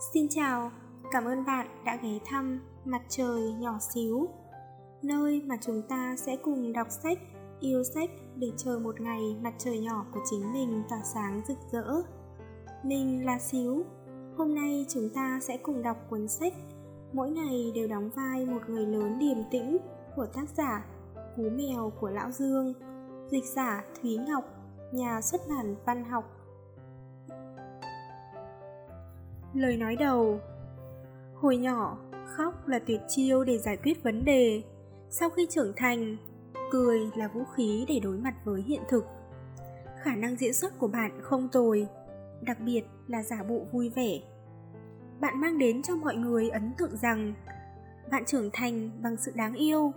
Xin chào, cảm ơn bạn đã ghé thăm Mặt trời nhỏ xíu Nơi mà chúng ta sẽ cùng đọc sách, yêu sách để chờ một ngày mặt trời nhỏ của chính mình tỏa sáng rực rỡ. Mình là Xíu Hôm nay chúng ta sẽ cùng đọc cuốn sách Mỗi ngày đều đóng vai một người lớn điềm tĩnh của tác giả Cú mèo của Lão Dương Dịch giả Thúy Ngọc, nhà xuất bản văn học Lời nói đầu Hồi nhỏ, khóc là tuyệt chiêu để giải quyết vấn đề. Sau khi trưởng thành, cười là vũ khí để đối mặt với hiện thực. Khả năng diễn xuất của bạn không tồi, đặc biệt là giả bộ vui vẻ. Bạn mang đến cho mọi người ấn tượng rằng bạn trưởng thành bằng sự đáng yêu.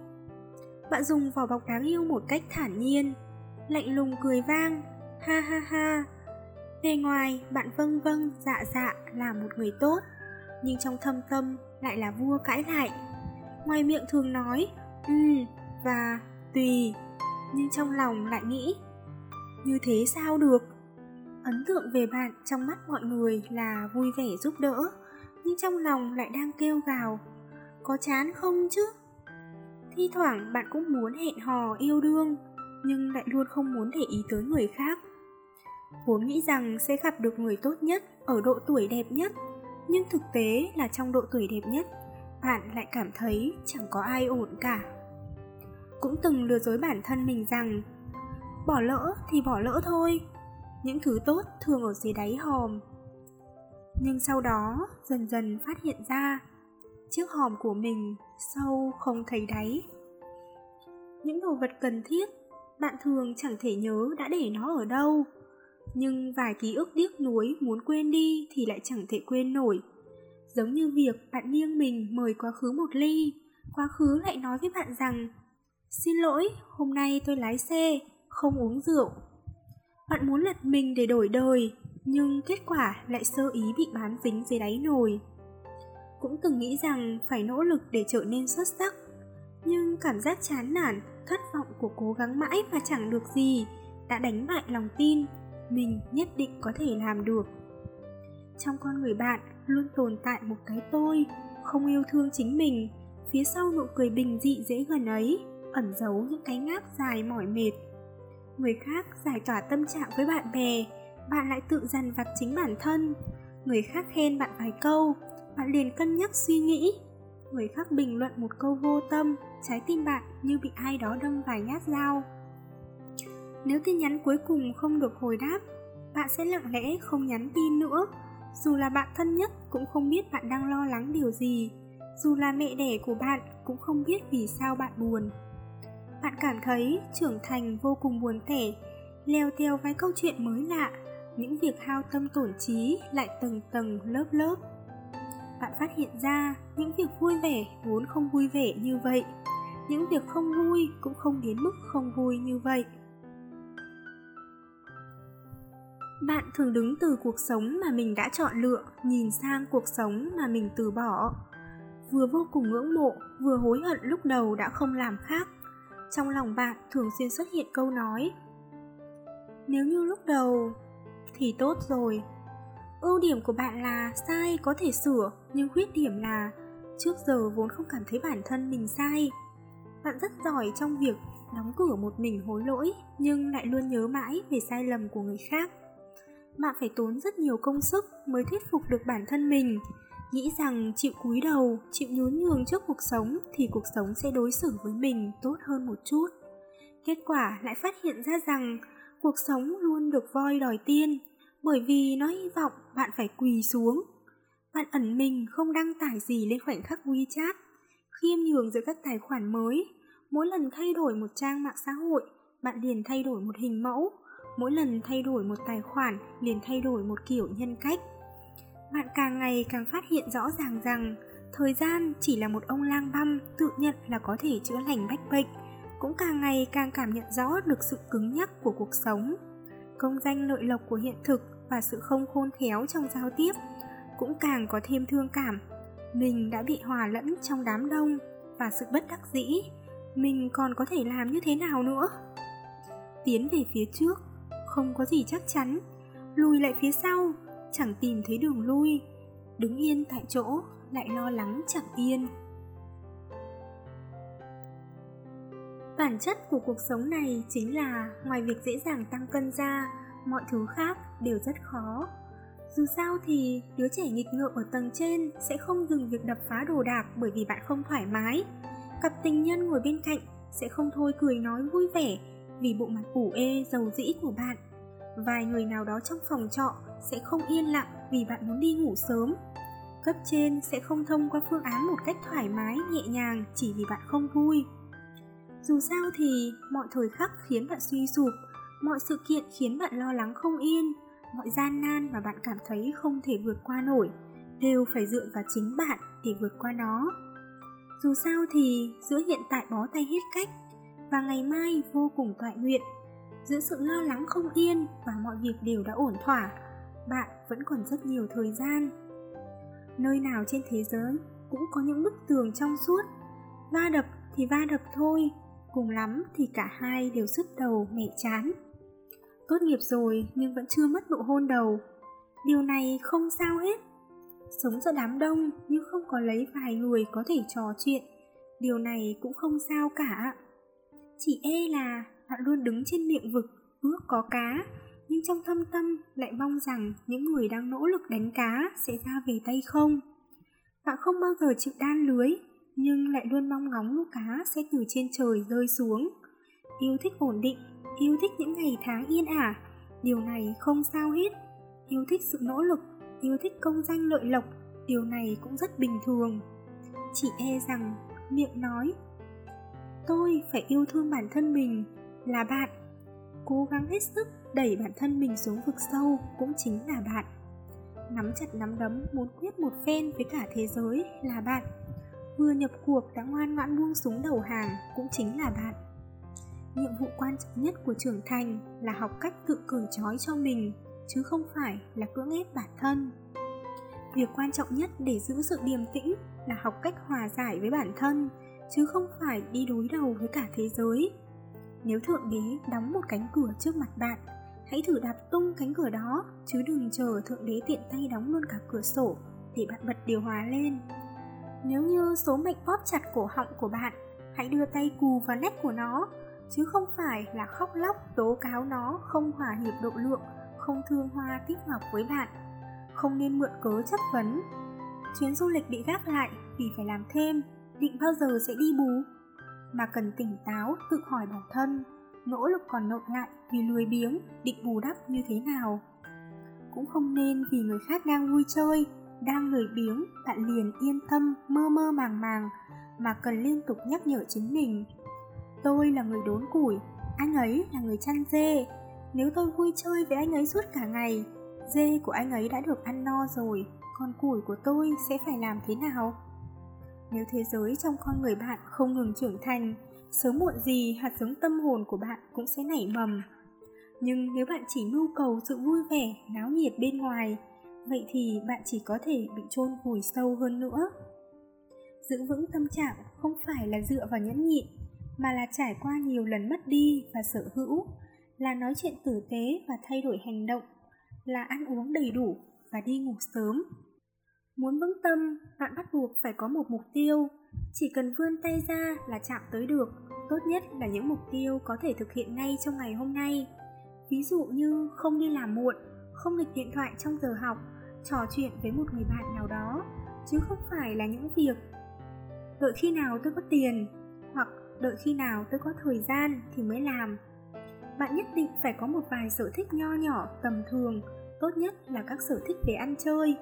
Bạn dùng vỏ bọc đáng yêu một cách thản nhiên, lạnh lùng cười vang, ha ha ha, Bề ngoài, bạn vâng vâng dạ dạ là một người tốt, nhưng trong thâm tâm lại là vua cãi lại. Ngoài miệng thường nói, ừ, và tùy, nhưng trong lòng lại nghĩ, như thế sao được? Ấn tượng về bạn trong mắt mọi người là vui vẻ giúp đỡ, nhưng trong lòng lại đang kêu gào, có chán không chứ? Thi thoảng bạn cũng muốn hẹn hò yêu đương, nhưng lại luôn không muốn để ý tới người khác vốn nghĩ rằng sẽ gặp được người tốt nhất ở độ tuổi đẹp nhất, nhưng thực tế là trong độ tuổi đẹp nhất, bạn lại cảm thấy chẳng có ai ổn cả. Cũng từng lừa dối bản thân mình rằng, bỏ lỡ thì bỏ lỡ thôi, những thứ tốt thường ở dưới đáy hòm. Nhưng sau đó dần dần phát hiện ra, chiếc hòm của mình sâu không thấy đáy. Những đồ vật cần thiết bạn thường chẳng thể nhớ đã để nó ở đâu nhưng vài ký ức tiếc nuối muốn quên đi thì lại chẳng thể quên nổi. Giống như việc bạn nghiêng mình mời quá khứ một ly, quá khứ lại nói với bạn rằng Xin lỗi, hôm nay tôi lái xe, không uống rượu. Bạn muốn lật mình để đổi đời, nhưng kết quả lại sơ ý bị bám dính dưới đáy nồi. Cũng từng nghĩ rằng phải nỗ lực để trở nên xuất sắc, nhưng cảm giác chán nản, thất vọng của cố gắng mãi mà chẳng được gì đã đánh bại lòng tin mình nhất định có thể làm được. Trong con người bạn luôn tồn tại một cái tôi, không yêu thương chính mình, phía sau nụ cười bình dị dễ gần ấy, ẩn giấu những cái ngáp dài mỏi mệt. Người khác giải tỏa tâm trạng với bạn bè, bạn lại tự dằn vặt chính bản thân. Người khác khen bạn vài câu, bạn liền cân nhắc suy nghĩ. Người khác bình luận một câu vô tâm, trái tim bạn như bị ai đó đâm vài nhát dao nếu tin nhắn cuối cùng không được hồi đáp, bạn sẽ lặng lẽ không nhắn tin nữa. Dù là bạn thân nhất cũng không biết bạn đang lo lắng điều gì. Dù là mẹ đẻ của bạn cũng không biết vì sao bạn buồn. Bạn cảm thấy trưởng thành vô cùng buồn tẻ, leo theo vài câu chuyện mới lạ, những việc hao tâm tổn trí lại tầng tầng lớp lớp. Bạn phát hiện ra những việc vui vẻ vốn không vui vẻ như vậy, những việc không vui cũng không đến mức không vui như vậy. Bạn thường đứng từ cuộc sống mà mình đã chọn lựa, nhìn sang cuộc sống mà mình từ bỏ. Vừa vô cùng ngưỡng mộ, vừa hối hận lúc đầu đã không làm khác. Trong lòng bạn thường xuyên xuất hiện câu nói, nếu như lúc đầu thì tốt rồi. Ưu điểm của bạn là sai có thể sửa, nhưng khuyết điểm là trước giờ vốn không cảm thấy bản thân mình sai. Bạn rất giỏi trong việc đóng cửa một mình hối lỗi, nhưng lại luôn nhớ mãi về sai lầm của người khác bạn phải tốn rất nhiều công sức mới thuyết phục được bản thân mình. Nghĩ rằng chịu cúi đầu, chịu nhún nhường trước cuộc sống thì cuộc sống sẽ đối xử với mình tốt hơn một chút. Kết quả lại phát hiện ra rằng cuộc sống luôn được voi đòi tiên bởi vì nó hy vọng bạn phải quỳ xuống. Bạn ẩn mình không đăng tải gì lên khoảnh khắc WeChat, khiêm nhường giữa các tài khoản mới. Mỗi lần thay đổi một trang mạng xã hội, bạn liền thay đổi một hình mẫu mỗi lần thay đổi một tài khoản liền thay đổi một kiểu nhân cách. Bạn càng ngày càng phát hiện rõ ràng rằng thời gian chỉ là một ông lang băm tự nhận là có thể chữa lành bách bệnh, cũng càng ngày càng cảm nhận rõ được sự cứng nhắc của cuộc sống. Công danh lợi lộc của hiện thực và sự không khôn khéo trong giao tiếp cũng càng có thêm thương cảm. Mình đã bị hòa lẫn trong đám đông và sự bất đắc dĩ, mình còn có thể làm như thế nào nữa? Tiến về phía trước không có gì chắc chắn. Lùi lại phía sau, chẳng tìm thấy đường lui. Đứng yên tại chỗ, lại lo lắng chẳng yên. Bản chất của cuộc sống này chính là ngoài việc dễ dàng tăng cân ra, mọi thứ khác đều rất khó. Dù sao thì, đứa trẻ nghịch ngợm ở tầng trên sẽ không dừng việc đập phá đồ đạc bởi vì bạn không thoải mái. Cặp tình nhân ngồi bên cạnh sẽ không thôi cười nói vui vẻ vì bộ mặt ủ ê, dầu dĩ của bạn vài người nào đó trong phòng trọ sẽ không yên lặng vì bạn muốn đi ngủ sớm. Cấp trên sẽ không thông qua phương án một cách thoải mái, nhẹ nhàng chỉ vì bạn không vui. Dù sao thì mọi thời khắc khiến bạn suy sụp, mọi sự kiện khiến bạn lo lắng không yên, mọi gian nan mà bạn cảm thấy không thể vượt qua nổi đều phải dựa vào chính bạn để vượt qua nó. Dù sao thì giữa hiện tại bó tay hết cách và ngày mai vô cùng toại nguyện giữa sự lo lắng không yên và mọi việc đều đã ổn thỏa, bạn vẫn còn rất nhiều thời gian. Nơi nào trên thế giới cũng có những bức tường trong suốt, va đập thì va đập thôi, cùng lắm thì cả hai đều sứt đầu, mẹ chán. Tốt nghiệp rồi nhưng vẫn chưa mất nụ hôn đầu. Điều này không sao hết. Sống giữa đám đông nhưng không có lấy vài người có thể trò chuyện, điều này cũng không sao cả. Chỉ e là bạn luôn đứng trên miệng vực, ước có cá. Nhưng trong thâm tâm lại mong rằng những người đang nỗ lực đánh cá sẽ ra về tay không? Bạn không bao giờ chịu đan lưới, nhưng lại luôn mong ngóng lũ cá sẽ từ trên trời rơi xuống. Yêu thích ổn định, yêu thích những ngày tháng yên ả. Điều này không sao hết. Yêu thích sự nỗ lực, yêu thích công danh lợi lộc, điều này cũng rất bình thường. Chỉ e rằng, miệng nói, tôi phải yêu thương bản thân mình là bạn. Cố gắng hết sức đẩy bản thân mình xuống vực sâu cũng chính là bạn. Nắm chặt nắm đấm, muốn quyết một phen với cả thế giới là bạn. Vừa nhập cuộc đã ngoan ngoãn buông súng đầu hàng cũng chính là bạn. Nhiệm vụ quan trọng nhất của trưởng thành là học cách tự cởi trói cho mình, chứ không phải là cưỡng ép bản thân. Việc quan trọng nhất để giữ sự điềm tĩnh là học cách hòa giải với bản thân, chứ không phải đi đối đầu với cả thế giới nếu thượng đế đóng một cánh cửa trước mặt bạn, hãy thử đạp tung cánh cửa đó, chứ đừng chờ thượng đế tiện tay đóng luôn cả cửa sổ để bạn bật điều hòa lên. Nếu như số mệnh bóp chặt cổ họng của bạn, hãy đưa tay cù vào nách của nó, chứ không phải là khóc lóc tố cáo nó không hòa hiệp độ lượng, không thương hoa tích ngọc với bạn. Không nên mượn cớ chất vấn. Chuyến du lịch bị gác lại vì phải làm thêm, định bao giờ sẽ đi bù? Mà cần tỉnh táo, tự hỏi bản thân. Nỗ lực còn nộp lại vì lười biếng, định bù đắp như thế nào? Cũng không nên vì người khác đang vui chơi, đang lười biếng, bạn liền yên tâm, mơ mơ màng màng, mà cần liên tục nhắc nhở chính mình. Tôi là người đốn củi, anh ấy là người chăn dê. Nếu tôi vui chơi với anh ấy suốt cả ngày, dê của anh ấy đã được ăn no rồi, còn củi của tôi sẽ phải làm thế nào? Nếu thế giới trong con người bạn không ngừng trưởng thành, sớm muộn gì hạt giống tâm hồn của bạn cũng sẽ nảy mầm. Nhưng nếu bạn chỉ mưu cầu sự vui vẻ, náo nhiệt bên ngoài, vậy thì bạn chỉ có thể bị chôn vùi sâu hơn nữa. Giữ vững tâm trạng không phải là dựa vào nhẫn nhịn, mà là trải qua nhiều lần mất đi và sở hữu, là nói chuyện tử tế và thay đổi hành động, là ăn uống đầy đủ và đi ngủ sớm muốn vững tâm, bạn bắt buộc phải có một mục tiêu. Chỉ cần vươn tay ra là chạm tới được. Tốt nhất là những mục tiêu có thể thực hiện ngay trong ngày hôm nay. Ví dụ như không đi làm muộn, không nghịch điện thoại trong giờ học, trò chuyện với một người bạn nào đó, chứ không phải là những việc. Đợi khi nào tôi có tiền, hoặc đợi khi nào tôi có thời gian thì mới làm. Bạn nhất định phải có một vài sở thích nho nhỏ, tầm thường. Tốt nhất là các sở thích về ăn chơi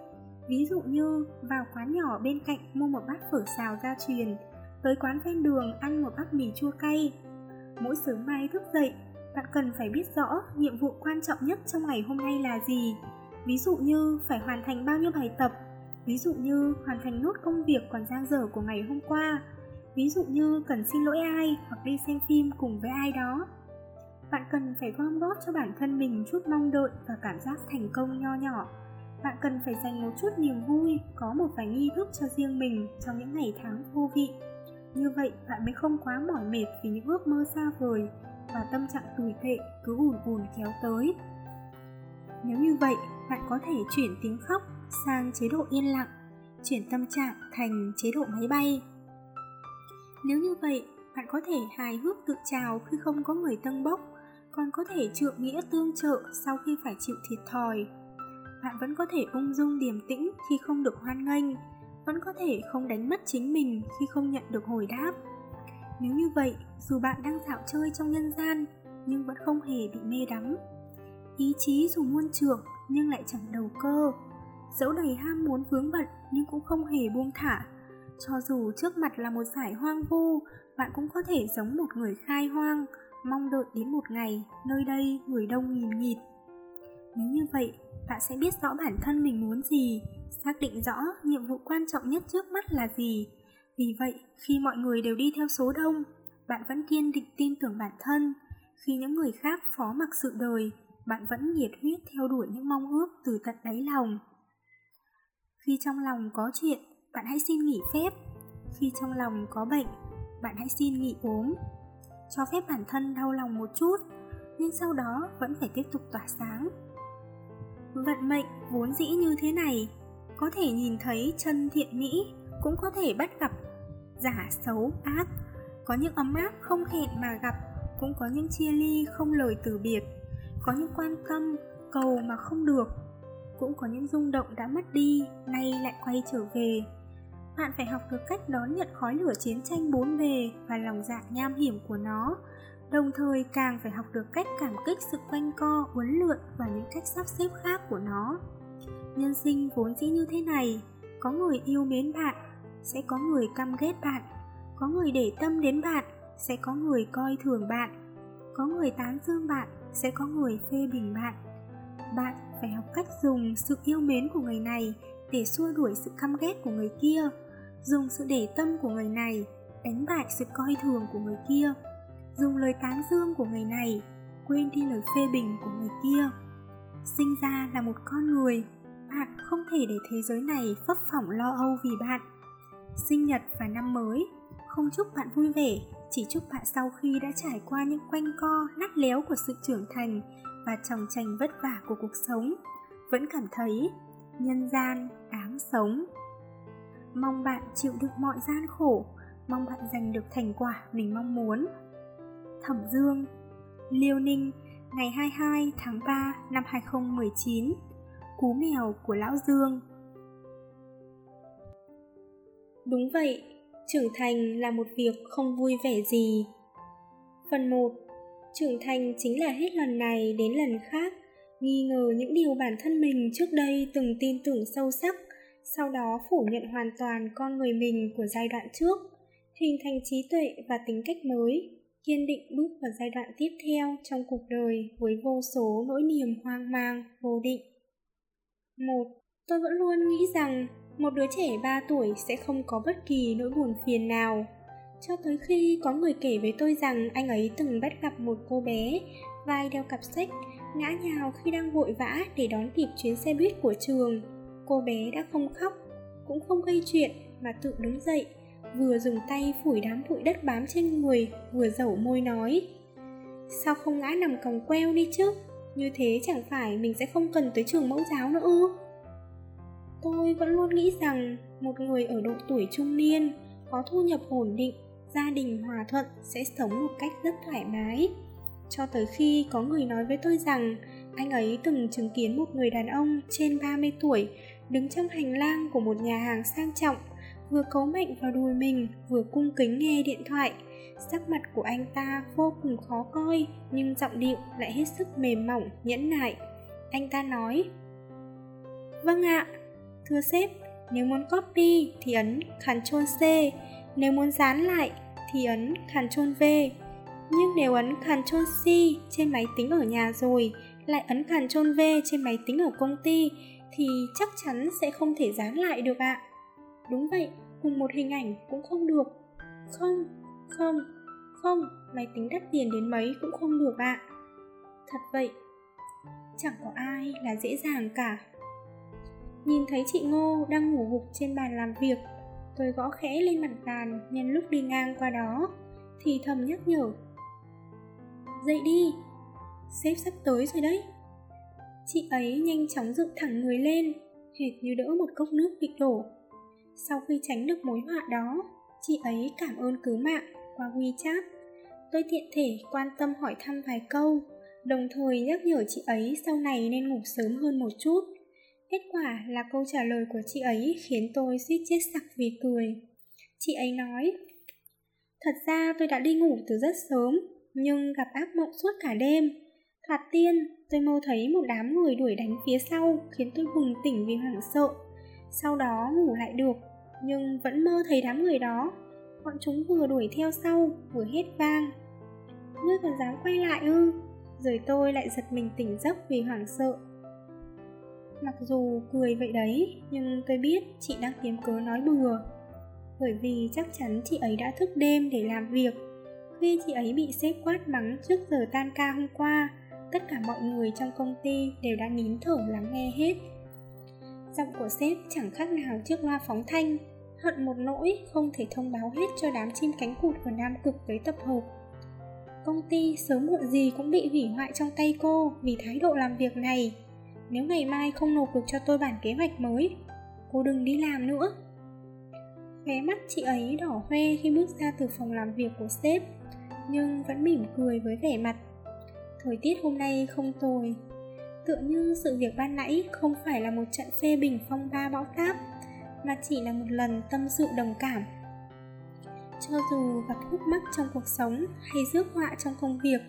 ví dụ như, vào quán nhỏ bên cạnh mua một bát phở xào gia truyền, tới quán ven đường ăn một bát mì chua cay. Mỗi sớm mai thức dậy, bạn cần phải biết rõ nhiệm vụ quan trọng nhất trong ngày hôm nay là gì. Ví dụ như phải hoàn thành bao nhiêu bài tập, ví dụ như hoàn thành nốt công việc còn dang dở của ngày hôm qua, ví dụ như cần xin lỗi ai hoặc đi xem phim cùng với ai đó. Bạn cần phải gom góp cho bản thân mình chút mong đợi và cảm giác thành công nho nhỏ bạn cần phải dành một chút niềm vui có một vài nghi thức cho riêng mình trong những ngày tháng vô vị như vậy bạn mới không quá mỏi mệt vì những ước mơ xa vời và tâm trạng tồi tệ cứ ùn ùn kéo tới nếu như vậy bạn có thể chuyển tiếng khóc sang chế độ yên lặng, chuyển tâm trạng thành chế độ máy bay. Nếu như vậy, bạn có thể hài hước tự chào khi không có người tân bốc, còn có thể trượng nghĩa tương trợ sau khi phải chịu thiệt thòi. Bạn vẫn có thể ung dung điềm tĩnh khi không được hoan nghênh, vẫn có thể không đánh mất chính mình khi không nhận được hồi đáp. Nếu như vậy, dù bạn đang dạo chơi trong nhân gian, nhưng vẫn không hề bị mê đắm. Ý chí dù muôn trường nhưng lại chẳng đầu cơ, dẫu đầy ham muốn vướng bận nhưng cũng không hề buông thả. Cho dù trước mặt là một giải hoang vu, bạn cũng có thể giống một người khai hoang, mong đợi đến một ngày nơi đây người đông nghìn nghịt. Nếu như vậy, bạn sẽ biết rõ bản thân mình muốn gì, xác định rõ nhiệm vụ quan trọng nhất trước mắt là gì. Vì vậy, khi mọi người đều đi theo số đông, bạn vẫn kiên định tin tưởng bản thân. Khi những người khác phó mặc sự đời, bạn vẫn nhiệt huyết theo đuổi những mong ước từ tận đáy lòng. Khi trong lòng có chuyện, bạn hãy xin nghỉ phép. Khi trong lòng có bệnh, bạn hãy xin nghỉ ốm. Cho phép bản thân đau lòng một chút, nhưng sau đó vẫn phải tiếp tục tỏa sáng. Vận mệnh vốn dĩ như thế này, có thể nhìn thấy chân thiện mỹ, cũng có thể bắt gặp giả xấu ác. Có những ấm áp không hẹn mà gặp, cũng có những chia ly không lời từ biệt. Có những quan tâm, cầu mà không được, cũng có những rung động đã mất đi, nay lại quay trở về. Bạn phải học được cách đón nhận khói lửa chiến tranh bốn bề và lòng dạ nham hiểm của nó, đồng thời càng phải học được cách cảm kích sự quanh co, uốn lượn và những cách sắp xếp khác của nó. Nhân sinh vốn dĩ như thế này, có người yêu mến bạn, sẽ có người căm ghét bạn, có người để tâm đến bạn, sẽ có người coi thường bạn, có người tán dương bạn, sẽ có người phê bình bạn. Bạn phải học cách dùng sự yêu mến của người này để xua đuổi sự căm ghét của người kia, dùng sự để tâm của người này đánh bại sự coi thường của người kia dùng lời tán dương của người này, quên đi lời phê bình của người kia. Sinh ra là một con người, bạn không thể để thế giới này phấp phỏng lo âu vì bạn. Sinh nhật và năm mới, không chúc bạn vui vẻ, chỉ chúc bạn sau khi đã trải qua những quanh co lắt léo của sự trưởng thành và tròng trành vất vả của cuộc sống. Vẫn cảm thấy nhân gian đáng sống. Mong bạn chịu được mọi gian khổ, mong bạn giành được thành quả mình mong muốn. Thẩm Dương Liêu Ninh ngày 22 tháng 3 năm 2019 Cú mèo của Lão Dương Đúng vậy, trưởng thành là một việc không vui vẻ gì. Phần 1 Trưởng thành chính là hết lần này đến lần khác nghi ngờ những điều bản thân mình trước đây từng tin tưởng sâu sắc, sau đó phủ nhận hoàn toàn con người mình của giai đoạn trước, hình thành trí tuệ và tính cách mới, kiên định bước vào giai đoạn tiếp theo trong cuộc đời với vô số nỗi niềm hoang mang, vô định. Một, tôi vẫn luôn nghĩ rằng một đứa trẻ 3 tuổi sẽ không có bất kỳ nỗi buồn phiền nào. Cho tới khi có người kể với tôi rằng anh ấy từng bắt gặp một cô bé vai đeo cặp sách ngã nhào khi đang vội vã để đón kịp chuyến xe buýt của trường. Cô bé đã không khóc, cũng không gây chuyện mà tự đứng dậy vừa dùng tay phủi đám bụi đất bám trên người, vừa dẩu môi nói. Sao không ngã nằm còng queo đi chứ? Như thế chẳng phải mình sẽ không cần tới trường mẫu giáo nữa ư? Tôi vẫn luôn nghĩ rằng một người ở độ tuổi trung niên, có thu nhập ổn định, gia đình hòa thuận sẽ sống một cách rất thoải mái. Cho tới khi có người nói với tôi rằng anh ấy từng chứng kiến một người đàn ông trên 30 tuổi đứng trong hành lang của một nhà hàng sang trọng vừa cấu mạnh vào đùi mình, vừa cung kính nghe điện thoại. Sắc mặt của anh ta vô cùng khó coi, nhưng giọng điệu lại hết sức mềm mỏng, nhẫn nại. Anh ta nói vâng ạ, thưa sếp, nếu muốn copy thì ấn Ctrl C, nếu muốn dán lại thì ấn Ctrl V. Nhưng nếu ấn Ctrl C trên máy tính ở nhà rồi, lại ấn Ctrl V trên máy tính ở công ty thì chắc chắn sẽ không thể dán lại được ạ. Đúng vậy cùng một hình ảnh cũng không được không không không, máy tính đắt tiền đến mấy cũng không được ạ à. thật vậy, chẳng có ai là dễ dàng cả nhìn thấy chị ngô đang ngủ gục trên bàn làm việc, tôi gõ khẽ lên mặt bàn nhân lúc đi ngang qua đó, thì thầm nhắc nhở dậy đi, sếp sắp tới rồi đấy chị ấy nhanh chóng dựng thẳng người lên, hệt như đỡ một cốc nước bị đổ. Sau khi tránh được mối họa đó, chị ấy cảm ơn cứu mạng qua WeChat. Tôi tiện thể quan tâm hỏi thăm vài câu, đồng thời nhắc nhở chị ấy sau này nên ngủ sớm hơn một chút. Kết quả là câu trả lời của chị ấy khiến tôi suýt chết sặc vì cười. Chị ấy nói, Thật ra tôi đã đi ngủ từ rất sớm, nhưng gặp ác mộng suốt cả đêm. Thoạt tiên, tôi mơ thấy một đám người đuổi đánh phía sau khiến tôi bừng tỉnh vì hoảng sợ. Sau đó ngủ lại được, nhưng vẫn mơ thấy đám người đó. Bọn chúng vừa đuổi theo sau, vừa hét vang. Ngươi còn dám quay lại ư? Rồi tôi lại giật mình tỉnh giấc vì hoảng sợ. Mặc dù cười vậy đấy, nhưng tôi biết chị đang kiếm cớ nói bừa. Bởi vì chắc chắn chị ấy đã thức đêm để làm việc. Khi chị ấy bị sếp quát mắng trước giờ tan ca hôm qua, tất cả mọi người trong công ty đều đã nín thở lắng nghe hết. Giọng của sếp chẳng khác nào chiếc loa phóng thanh, hận một nỗi không thể thông báo hết cho đám chim cánh cụt ở Nam Cực tới tập hợp. Công ty sớm muộn gì cũng bị hủy hoại trong tay cô vì thái độ làm việc này. Nếu ngày mai không nộp được cho tôi bản kế hoạch mới, cô đừng đi làm nữa. Khóe mắt chị ấy đỏ hoe khi bước ra từ phòng làm việc của sếp, nhưng vẫn mỉm cười với vẻ mặt Thời tiết hôm nay không tồi Tựa như sự việc ban nãy không phải là một trận phê bình phong ba bão táp, Mà chỉ là một lần tâm sự đồng cảm. Cho dù gặp khúc mắc trong cuộc sống hay rước họa trong công việc,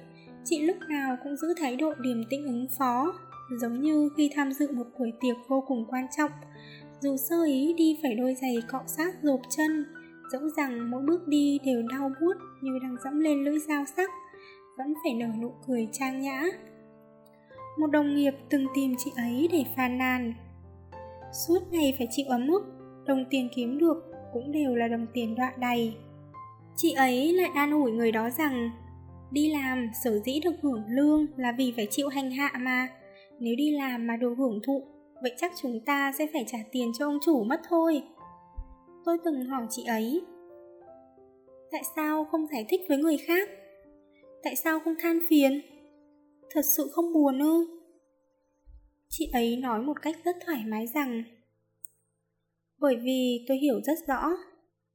Chị lúc nào cũng giữ thái độ điềm tĩnh ứng phó, Giống như khi tham dự một buổi tiệc vô cùng quan trọng. Dù sơ ý đi phải đôi giày cọ sát rộp chân, Dẫu rằng mỗi bước đi đều đau buốt như đang dẫm lên lưỡi dao sắc, vẫn phải nở nụ cười trang nhã một đồng nghiệp từng tìm chị ấy để phàn nàn. Suốt ngày phải chịu ấm ức, đồng tiền kiếm được cũng đều là đồng tiền đoạn đầy. Chị ấy lại an ủi người đó rằng, đi làm, sở dĩ được hưởng lương là vì phải chịu hành hạ mà. Nếu đi làm mà được hưởng thụ, vậy chắc chúng ta sẽ phải trả tiền cho ông chủ mất thôi. Tôi từng hỏi chị ấy, tại sao không giải thích với người khác? Tại sao không than phiền? Thật sự không buồn ư? Chị ấy nói một cách rất thoải mái rằng, bởi vì tôi hiểu rất rõ,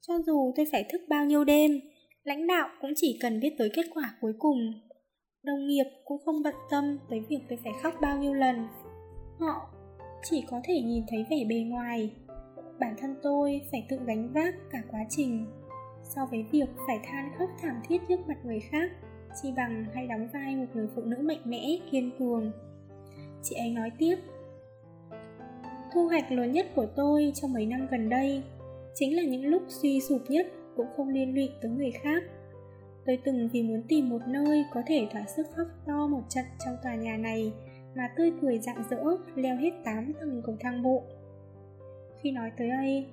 cho dù tôi phải thức bao nhiêu đêm, lãnh đạo cũng chỉ cần biết tới kết quả cuối cùng. Đồng nghiệp cũng không bận tâm tới việc tôi phải khóc bao nhiêu lần. Họ chỉ có thể nhìn thấy vẻ bề ngoài. Bản thân tôi phải tự gánh vác cả quá trình so với việc phải than khóc thảm thiết trước mặt người khác chi bằng hay đóng vai một người phụ nữ mạnh mẽ, kiên cường. Chị ấy nói tiếp, Thu hoạch lớn nhất của tôi trong mấy năm gần đây chính là những lúc suy sụp nhất cũng không liên lụy tới người khác. Tôi từng vì muốn tìm một nơi có thể thỏa sức khóc to một trận trong tòa nhà này mà tươi cười rạng rỡ leo hết 8 tầng cầu thang bộ. Khi nói tới đây,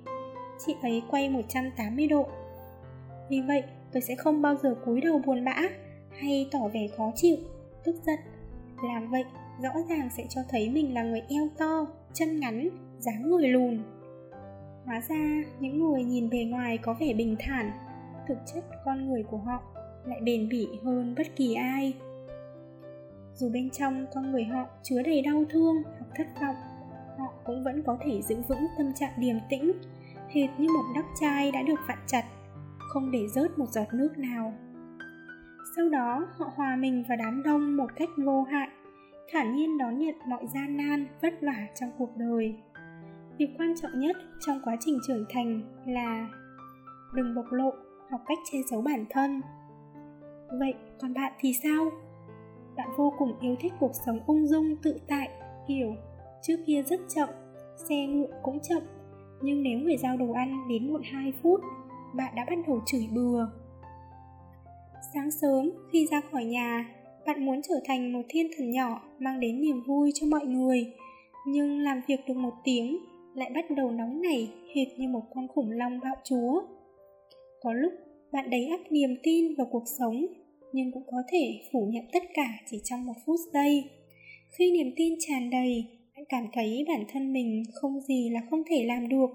chị ấy quay 180 độ. Vì vậy, tôi sẽ không bao giờ cúi đầu buồn bã hay tỏ vẻ khó chịu, tức giận. Làm vậy rõ ràng sẽ cho thấy mình là người eo to, chân ngắn, dáng người lùn. Hóa ra những người nhìn bề ngoài có vẻ bình thản, thực chất con người của họ lại bền bỉ hơn bất kỳ ai. Dù bên trong con người họ chứa đầy đau thương hoặc thất vọng, họ cũng vẫn có thể giữ vững tâm trạng điềm tĩnh, hệt như một đắp chai đã được vặn chặt, không để rớt một giọt nước nào sau đó, họ hòa mình vào đám đông một cách vô hại. Thản nhiên đón nhận mọi gian nan, vất vả trong cuộc đời. Việc quan trọng nhất trong quá trình trưởng thành là đừng bộc lộ học cách che giấu bản thân. Vậy còn bạn thì sao? Bạn vô cùng yêu thích cuộc sống ung dung, tự tại, kiểu, trước kia rất chậm, xe ngựa cũng chậm. Nhưng nếu người giao đồ ăn đến muộn 2 phút, bạn đã bắt đầu chửi bừa. Sáng sớm, khi ra khỏi nhà, bạn muốn trở thành một thiên thần nhỏ mang đến niềm vui cho mọi người. Nhưng làm việc được một tiếng, lại bắt đầu nóng nảy hệt như một con khủng long bạo chúa. Có lúc bạn đầy ắp niềm tin vào cuộc sống, nhưng cũng có thể phủ nhận tất cả chỉ trong một phút giây. Khi niềm tin tràn đầy, bạn cảm thấy bản thân mình không gì là không thể làm được.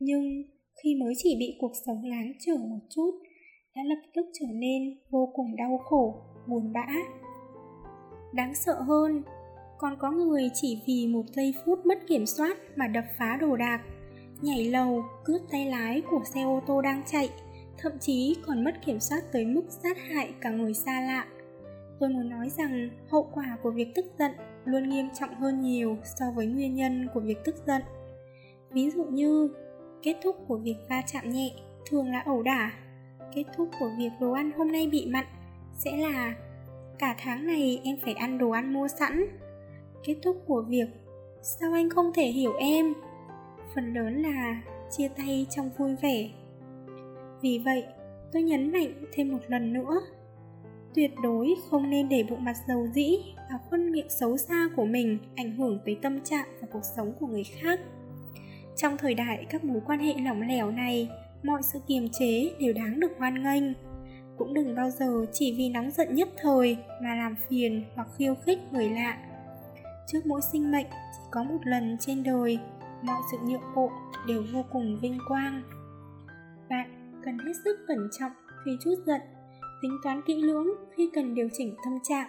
Nhưng khi mới chỉ bị cuộc sống láng trở một chút, đã lập tức trở nên vô cùng đau khổ, buồn bã. Đáng sợ hơn, còn có người chỉ vì một giây phút mất kiểm soát mà đập phá đồ đạc nhảy lầu cướp tay lái của xe ô tô đang chạy thậm chí còn mất kiểm soát tới mức sát hại cả người xa lạ tôi muốn nói rằng hậu quả của việc tức giận luôn nghiêm trọng hơn nhiều so với nguyên nhân của việc tức giận ví dụ như kết thúc của việc va chạm nhẹ thường là ẩu đả kết thúc của việc đồ ăn hôm nay bị mặn. Sẽ là, cả tháng này em phải ăn đồ ăn mua sẵn. Kết thúc của việc, sao anh không thể hiểu em? Phần lớn là chia tay trong vui vẻ. Vì vậy, tôi nhấn mạnh thêm một lần nữa. Tuyệt đối không nên để bộ mặt dầu dĩ và khuôn miệng xấu xa của mình ảnh hưởng tới tâm trạng và cuộc sống của người khác. Trong thời đại các mối quan hệ lỏng lẻo này mọi sự kiềm chế đều đáng được hoan nghênh. Cũng đừng bao giờ chỉ vì nóng giận nhất thời mà làm phiền hoặc khiêu khích người lạ. Trước mỗi sinh mệnh, chỉ có một lần trên đời, mọi sự nhượng bộ đều vô cùng vinh quang. Bạn cần hết sức cẩn trọng khi chút giận, tính toán kỹ lưỡng khi cần điều chỉnh tâm trạng,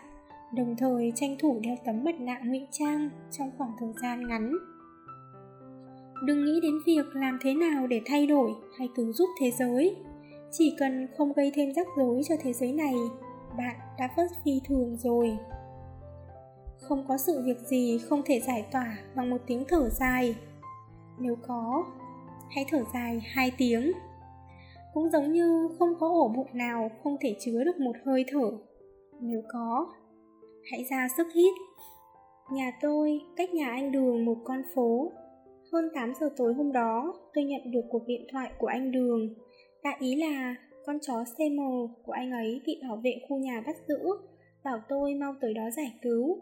đồng thời tranh thủ đeo tấm mặt nạ ngụy trang trong khoảng thời gian ngắn đừng nghĩ đến việc làm thế nào để thay đổi hay cứu giúp thế giới. Chỉ cần không gây thêm rắc rối cho thế giới này, bạn đã rất phi thường rồi. Không có sự việc gì không thể giải tỏa bằng một tiếng thở dài. Nếu có, hãy thở dài hai tiếng. Cũng giống như không có ổ bụng nào không thể chứa được một hơi thở. Nếu có, hãy ra sức hít. Nhà tôi cách nhà anh đường một con phố hơn 8 giờ tối hôm đó tôi nhận được cuộc điện thoại của anh đường đại ý là con chó cm của anh ấy bị bảo vệ khu nhà bắt giữ bảo tôi mau tới đó giải cứu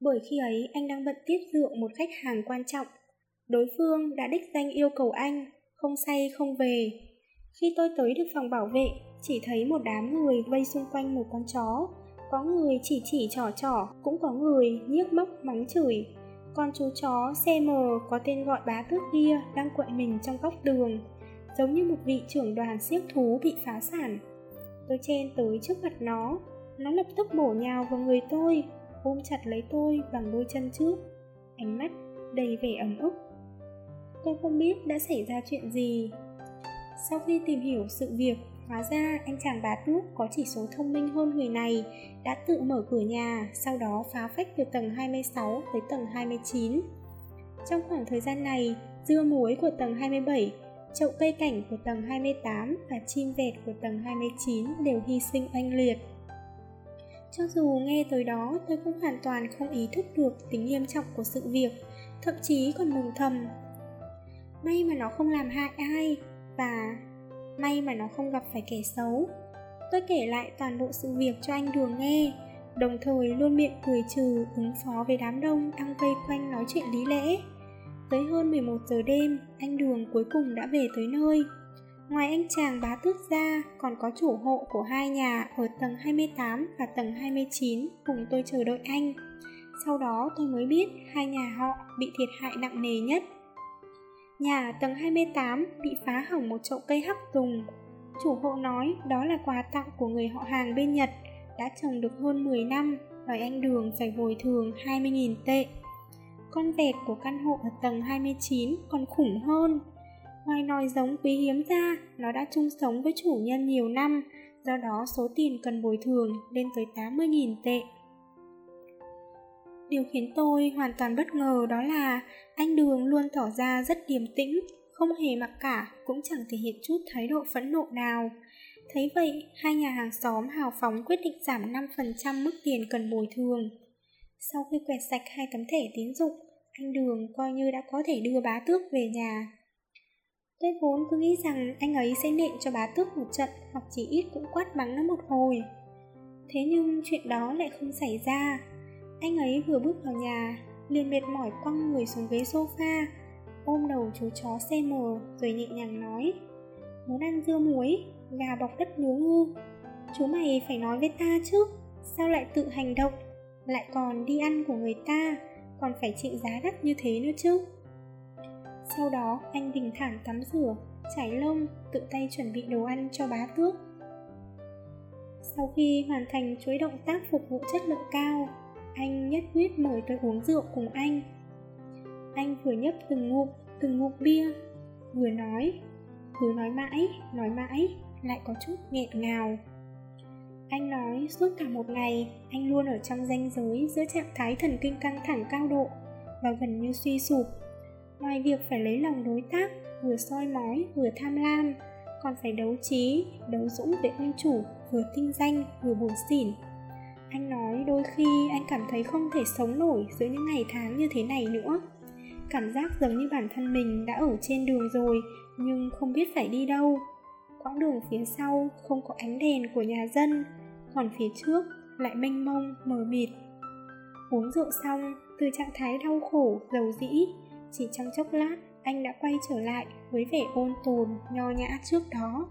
bởi khi ấy anh đang bận tiếp dượng một khách hàng quan trọng đối phương đã đích danh yêu cầu anh không say không về khi tôi tới được phòng bảo vệ, chỉ thấy một đám người vây xung quanh một con chó. Có người chỉ chỉ trò trò, cũng có người nhiếc móc mắng chửi. Con chú chó CM có tên gọi bá tước kia đang quậy mình trong góc đường, giống như một vị trưởng đoàn siếc thú bị phá sản. Tôi chen tới trước mặt nó, nó lập tức bổ nhào vào người tôi, ôm chặt lấy tôi bằng đôi chân trước, ánh mắt đầy vẻ ấm ức. Tôi không biết đã xảy ra chuyện gì, sau khi tìm hiểu sự việc, hóa ra anh chàng bà tước có chỉ số thông minh hơn người này đã tự mở cửa nhà, sau đó phá phách từ tầng 26 tới tầng 29. Trong khoảng thời gian này, dưa muối của tầng 27, chậu cây cảnh của tầng 28 và chim vẹt của tầng 29 đều hy sinh oanh liệt. Cho dù nghe tới đó, tôi cũng hoàn toàn không ý thức được tính nghiêm trọng của sự việc, thậm chí còn mừng thầm. May mà nó không làm hại ai, và may mà nó không gặp phải kẻ xấu. Tôi kể lại toàn bộ sự việc cho anh đường nghe đồng thời luôn miệng cười trừ ứng phó với đám đông đang vây quanh nói chuyện lý lẽ. Tới hơn 11 giờ đêm anh đường cuối cùng đã về tới nơi. Ngoài anh chàng bá tước ra, còn có chủ hộ của hai nhà ở tầng 28 và tầng 29 cùng tôi chờ đợi anh. Sau đó tôi mới biết hai nhà họ bị thiệt hại nặng nề nhất. Nhà tầng 28 bị phá hỏng một chậu cây hắc tùng. Chủ hộ nói đó là quà tặng của người họ hàng bên Nhật, đã trồng được hơn 10 năm, đòi anh Đường phải bồi thường 20.000 tệ. Con vẹt của căn hộ ở tầng 29 còn khủng hơn. Ngoài nòi giống quý hiếm ra, nó đã chung sống với chủ nhân nhiều năm, do đó số tiền cần bồi thường lên tới 80.000 tệ. Điều khiến tôi hoàn toàn bất ngờ đó là anh Đường luôn tỏ ra rất điềm tĩnh, không hề mặc cả, cũng chẳng thể hiện chút thái độ phẫn nộ nào. Thấy vậy, hai nhà hàng xóm hào phóng quyết định giảm 5% mức tiền cần bồi thường. Sau khi quẹt sạch hai tấm thẻ tín dụng, anh Đường coi như đã có thể đưa bá tước về nhà. Tôi vốn cứ nghĩ rằng anh ấy sẽ nện cho bá tước một trận hoặc chỉ ít cũng quát mắng nó một hồi. Thế nhưng chuyện đó lại không xảy ra. Anh ấy vừa bước vào nhà, liền mệt mỏi quăng người xuống ghế sofa, ôm đầu chú chó xe mờ rồi nhẹ nhàng nói Muốn ăn dưa muối, gà bọc đất nướng ư? Chú mày phải nói với ta chứ, sao lại tự hành động, lại còn đi ăn của người ta, còn phải chịu giá đắt như thế nữa chứ? Sau đó anh bình thản tắm rửa, chải lông, tự tay chuẩn bị đồ ăn cho bá tước. Sau khi hoàn thành chuỗi động tác phục vụ chất lượng cao anh nhất quyết mời tôi uống rượu cùng anh. Anh vừa nhấp từng ngụm từng ngụm bia, vừa nói, cứ nói mãi nói mãi, lại có chút nghẹn ngào. Anh nói suốt cả một ngày, anh luôn ở trong ranh giới giữa trạng thái thần kinh căng thẳng cao độ và gần như suy sụp. Ngoài việc phải lấy lòng đối tác, vừa soi mói, vừa tham lam, còn phải đấu trí, đấu dũng với ông chủ vừa tinh danh, vừa buồn xỉn anh nói đôi khi anh cảm thấy không thể sống nổi giữa những ngày tháng như thế này nữa. Cảm giác giống như bản thân mình đã ở trên đường rồi, nhưng không biết phải đi đâu. Quãng đường phía sau không có ánh đèn của nhà dân, còn phía trước lại mênh mông, mờ mịt. Uống rượu xong, từ trạng thái đau khổ, dầu dĩ, chỉ trong chốc lát anh đã quay trở lại với vẻ ôn tồn, nho nhã trước đó.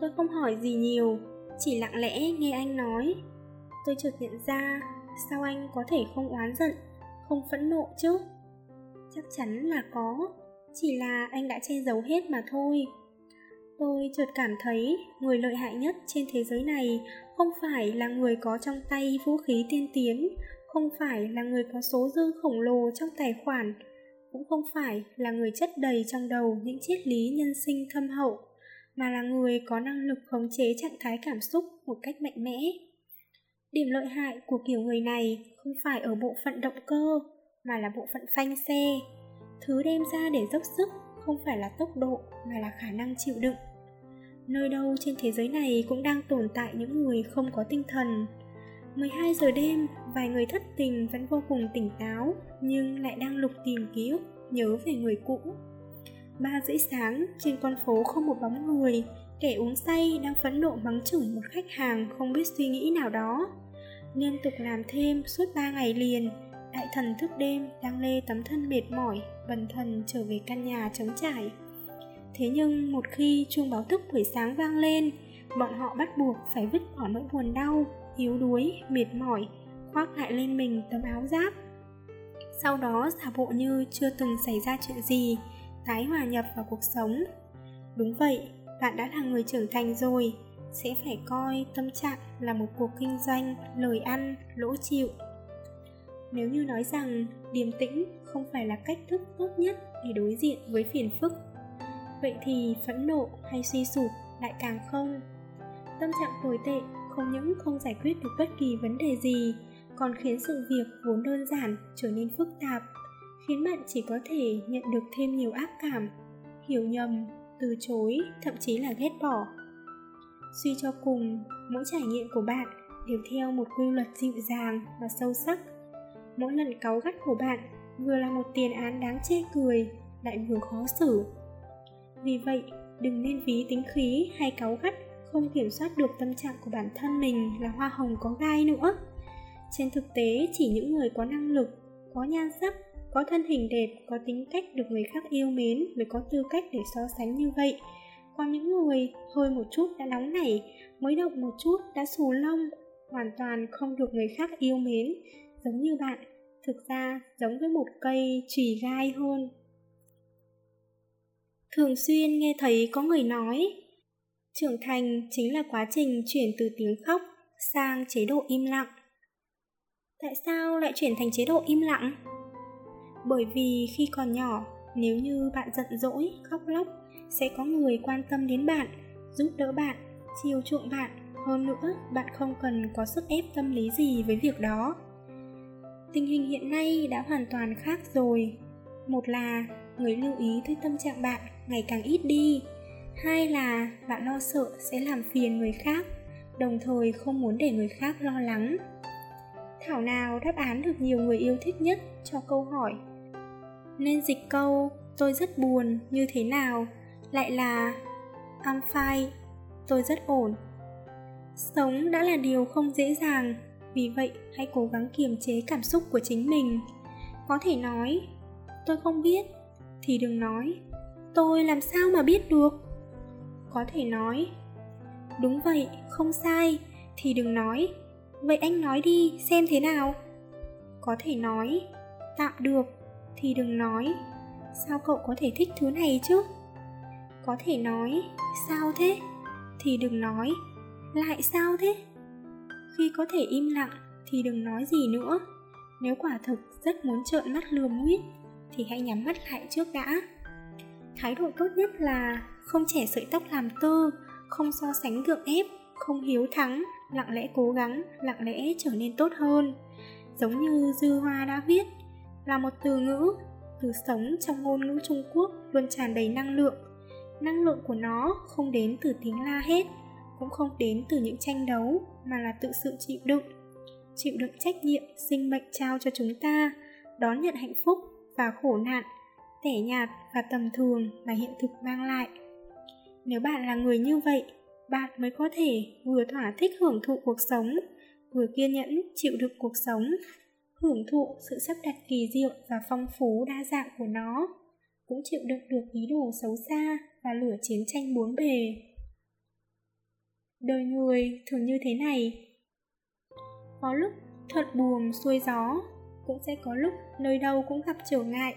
Tôi không hỏi gì nhiều chỉ lặng lẽ nghe anh nói. Tôi chợt nhận ra, sao anh có thể không oán giận, không phẫn nộ chứ? Chắc chắn là có, chỉ là anh đã che giấu hết mà thôi. Tôi chợt cảm thấy người lợi hại nhất trên thế giới này không phải là người có trong tay vũ khí tiên tiến, không phải là người có số dư khổng lồ trong tài khoản, cũng không phải là người chất đầy trong đầu những triết lý nhân sinh thâm hậu mà là người có năng lực khống chế trạng thái cảm xúc một cách mạnh mẽ. Điểm lợi hại của kiểu người này không phải ở bộ phận động cơ mà là bộ phận phanh xe. Thứ đem ra để dốc sức không phải là tốc độ mà là khả năng chịu đựng. Nơi đâu trên thế giới này cũng đang tồn tại những người không có tinh thần. 12 giờ đêm, vài người thất tình vẫn vô cùng tỉnh táo nhưng lại đang lục tìm ký ức, nhớ về người cũ. Ba rưỡi sáng, trên con phố không một bóng người, kẻ uống say đang phẫn nộ mắng chửi một khách hàng không biết suy nghĩ nào đó. Liên tục làm thêm suốt ba ngày liền, đại thần thức đêm đang lê tấm thân mệt mỏi, bần thần trở về căn nhà trống trải. Thế nhưng một khi chuông báo thức buổi sáng vang lên, bọn họ bắt buộc phải vứt bỏ nỗi buồn đau, yếu đuối, mệt mỏi, khoác lại lên mình tấm áo giáp. Sau đó giả bộ như chưa từng xảy ra chuyện gì, tái hòa nhập vào cuộc sống. Đúng vậy, bạn đã là người trưởng thành rồi, sẽ phải coi tâm trạng là một cuộc kinh doanh, lời ăn, lỗ chịu. Nếu như nói rằng điềm tĩnh không phải là cách thức tốt nhất để đối diện với phiền phức, vậy thì phẫn nộ hay suy sụp lại càng không. Tâm trạng tồi tệ không những không giải quyết được bất kỳ vấn đề gì còn khiến sự việc vốn đơn giản trở nên phức tạp khiến bạn chỉ có thể nhận được thêm nhiều ác cảm, hiểu nhầm, từ chối, thậm chí là ghét bỏ. Suy cho cùng, mỗi trải nghiệm của bạn đều theo một quy luật dịu dàng và sâu sắc. Mỗi lần cáu gắt của bạn vừa là một tiền án đáng chê cười, lại vừa khó xử. Vì vậy, đừng nên ví tính khí hay cáu gắt không kiểm soát được tâm trạng của bản thân mình là hoa hồng có gai nữa. Trên thực tế, chỉ những người có năng lực, có nhan sắc có thân hình đẹp, có tính cách được người khác yêu mến, mới có tư cách để so sánh như vậy. Còn những người hơi một chút đã nóng nảy, mới động một chút đã xù lông, hoàn toàn không được người khác yêu mến. Giống như bạn, thực ra giống với một cây chùy gai hơn. Thường xuyên nghe thấy có người nói, trưởng thành chính là quá trình chuyển từ tiếng khóc sang chế độ im lặng. Tại sao lại chuyển thành chế độ im lặng? Bởi vì khi còn nhỏ, nếu như bạn giận dỗi, khóc lóc, sẽ có người quan tâm đến bạn, giúp đỡ bạn, chiều chuộng bạn. Hơn nữa, bạn không cần có sức ép tâm lý gì với việc đó. Tình hình hiện nay đã hoàn toàn khác rồi. Một là, người lưu ý tới tâm trạng bạn ngày càng ít đi. Hai là, bạn lo sợ sẽ làm phiền người khác, đồng thời không muốn để người khác lo lắng. Thảo nào đáp án được nhiều người yêu thích nhất cho câu hỏi? Nên dịch câu tôi rất buồn như thế nào lại là I'm fine, tôi rất ổn. Sống đã là điều không dễ dàng, vì vậy hãy cố gắng kiềm chế cảm xúc của chính mình. Có thể nói, tôi không biết, thì đừng nói, tôi làm sao mà biết được có thể nói đúng vậy không sai thì đừng nói vậy anh nói đi xem thế nào có thể nói tạm được thì đừng nói. Sao cậu có thể thích thứ này chứ? Có thể nói, sao thế? Thì đừng nói, lại sao thế? Khi có thể im lặng, thì đừng nói gì nữa. Nếu quả thực rất muốn trợn mắt lườm nguyết, thì hãy nhắm mắt lại trước đã. Thái độ tốt nhất là không trẻ sợi tóc làm tư không so sánh gượng ép, không hiếu thắng, lặng lẽ cố gắng, lặng lẽ trở nên tốt hơn. Giống như dư hoa đã viết là một từ ngữ, từ sống trong ngôn ngữ trung quốc luôn tràn đầy năng lượng. Năng lượng của nó không đến từ tiếng la hét, cũng không đến từ những tranh đấu, mà là tự sự chịu đựng. Chịu đựng trách nhiệm, sinh mệnh trao cho chúng ta, đón nhận hạnh phúc và khổ nạn, tẻ nhạt và tầm thường mà hiện thực mang lại. Nếu bạn là người như vậy, bạn mới có thể vừa thỏa thích hưởng thụ cuộc sống, vừa kiên nhẫn chịu đựng cuộc sống hưởng thụ sự sắp đặt kỳ diệu và phong phú đa dạng của nó, cũng chịu đựng được ý đồ xấu xa và lửa chiến tranh bốn bề. Đời người thường như thế này. Có lúc thuận buồm xuôi gió, cũng sẽ có lúc nơi đâu cũng gặp trở ngại.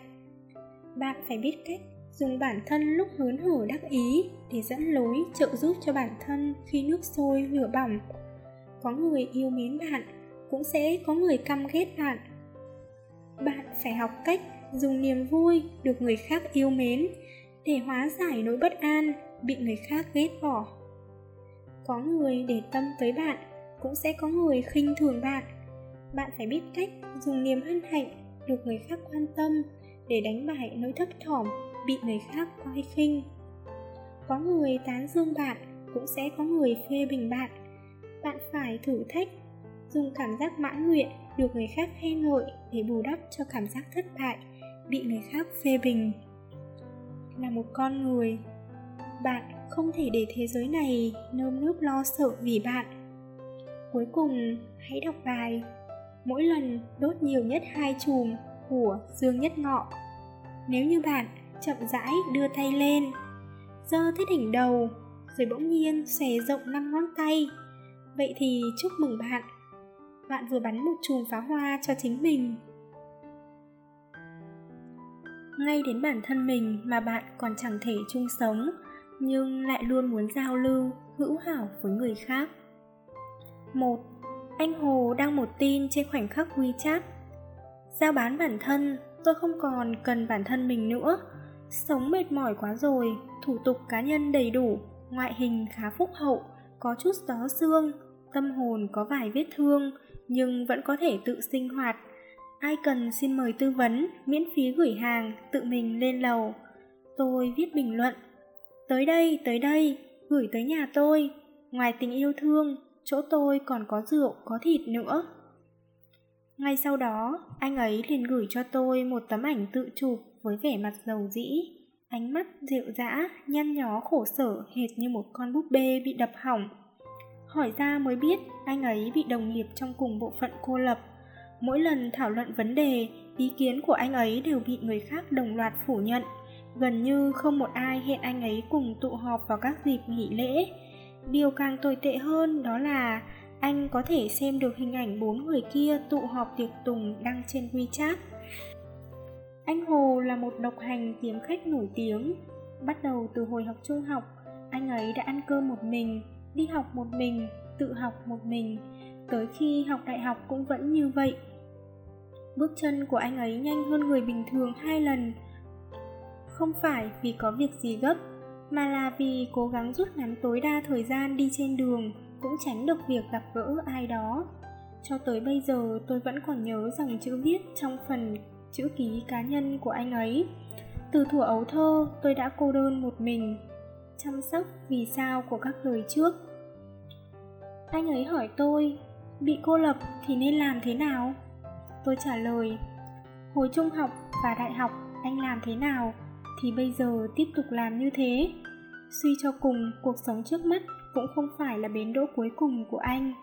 Bạn phải biết cách dùng bản thân lúc hớn hở đắc ý để dẫn lối trợ giúp cho bản thân khi nước sôi lửa bỏng. Có người yêu mến bạn cũng sẽ có người căm ghét bạn. Bạn phải học cách dùng niềm vui được người khác yêu mến để hóa giải nỗi bất an bị người khác ghét bỏ. Có người để tâm tới bạn cũng sẽ có người khinh thường bạn. Bạn phải biết cách dùng niềm hân hạnh được người khác quan tâm để đánh bại nỗi thấp thỏm bị người khác coi khinh. Có người tán dương bạn cũng sẽ có người phê bình bạn. Bạn phải thử thách dùng cảm giác mãn nguyện, được người khác khen ngợi để bù đắp cho cảm giác thất bại, bị người khác phê bình. Là một con người, bạn không thể để thế giới này nơm nớp lo sợ vì bạn. Cuối cùng, hãy đọc bài mỗi lần đốt nhiều nhất hai chùm của dương nhất ngọ. Nếu như bạn chậm rãi đưa tay lên, giơ tới đỉnh đầu, rồi bỗng nhiên xòe rộng năm ngón tay, vậy thì chúc mừng bạn bạn vừa bắn một chùm pháo hoa cho chính mình. Ngay đến bản thân mình mà bạn còn chẳng thể chung sống, nhưng lại luôn muốn giao lưu, hữu hảo với người khác. Một, anh hồ đăng một tin trên khoảnh khắc WeChat. Giao bán bản thân, tôi không còn cần bản thân mình nữa. Sống mệt mỏi quá rồi, thủ tục cá nhân đầy đủ, ngoại hình khá phúc hậu, có chút gió xương, tâm hồn có vài vết thương nhưng vẫn có thể tự sinh hoạt. Ai cần xin mời tư vấn, miễn phí gửi hàng, tự mình lên lầu. Tôi viết bình luận, tới đây tới đây, gửi tới nhà tôi. Ngoài tình yêu thương, chỗ tôi còn có rượu, có thịt nữa. Ngay sau đó, anh ấy liền gửi cho tôi một tấm ảnh tự chụp với vẻ mặt dầu dĩ. Ánh mắt dịu dã, nhăn nhó, khổ sở, hệt như một con búp bê bị đập hỏng hỏi ra mới biết anh ấy bị đồng nghiệp trong cùng bộ phận cô lập mỗi lần thảo luận vấn đề ý kiến của anh ấy đều bị người khác đồng loạt phủ nhận gần như không một ai hẹn anh ấy cùng tụ họp vào các dịp nghỉ lễ điều càng tồi tệ hơn đó là anh có thể xem được hình ảnh bốn người kia tụ họp tiệc tùng đăng trên WeChat. Anh Hồ là một độc hành kiếm khách nổi tiếng. Bắt đầu từ hồi học trung học, anh ấy đã ăn cơm một mình, đi học một mình, tự học một mình. Tới khi học đại học cũng vẫn như vậy. Bước chân của anh ấy nhanh hơn người bình thường hai lần. Không phải vì có việc gì gấp, mà là vì cố gắng rút ngắn tối đa thời gian đi trên đường cũng tránh được việc gặp gỡ ai đó cho tới bây giờ tôi vẫn còn nhớ dòng chữ viết trong phần chữ ký cá nhân của anh ấy từ thuở ấu thơ tôi đã cô đơn một mình chăm sóc vì sao của các đời trước. Anh ấy hỏi tôi, bị cô lập thì nên làm thế nào? Tôi trả lời, hồi trung học và đại học anh làm thế nào thì bây giờ tiếp tục làm như thế. Suy cho cùng, cuộc sống trước mắt cũng không phải là bến đỗ cuối cùng của anh.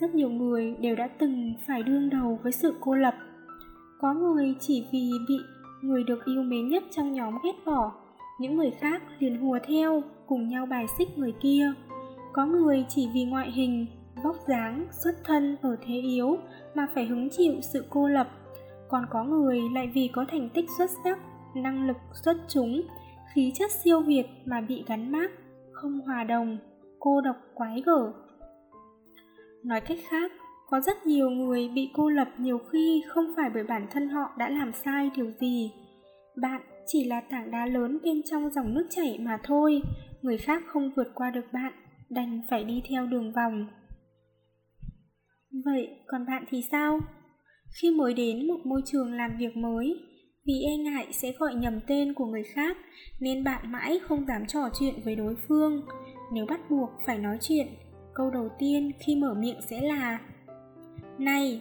Rất nhiều người đều đã từng phải đương đầu với sự cô lập. Có người chỉ vì bị người được yêu mến nhất trong nhóm ghét bỏ những người khác liền hùa theo, cùng nhau bài xích người kia. Có người chỉ vì ngoại hình, vóc dáng, xuất thân ở thế yếu mà phải hứng chịu sự cô lập. Còn có người lại vì có thành tích xuất sắc, năng lực xuất chúng, khí chất siêu việt mà bị gắn mác, không hòa đồng, cô độc quái gở. Nói cách khác, có rất nhiều người bị cô lập nhiều khi không phải bởi bản thân họ đã làm sai điều gì. Bạn chỉ là tảng đá lớn bên trong dòng nước chảy mà thôi. Người khác không vượt qua được bạn, đành phải đi theo đường vòng. Vậy, còn bạn thì sao? Khi mới đến một môi trường làm việc mới, vì e ngại sẽ gọi nhầm tên của người khác, nên bạn mãi không dám trò chuyện với đối phương. Nếu bắt buộc phải nói chuyện, câu đầu tiên khi mở miệng sẽ là, này,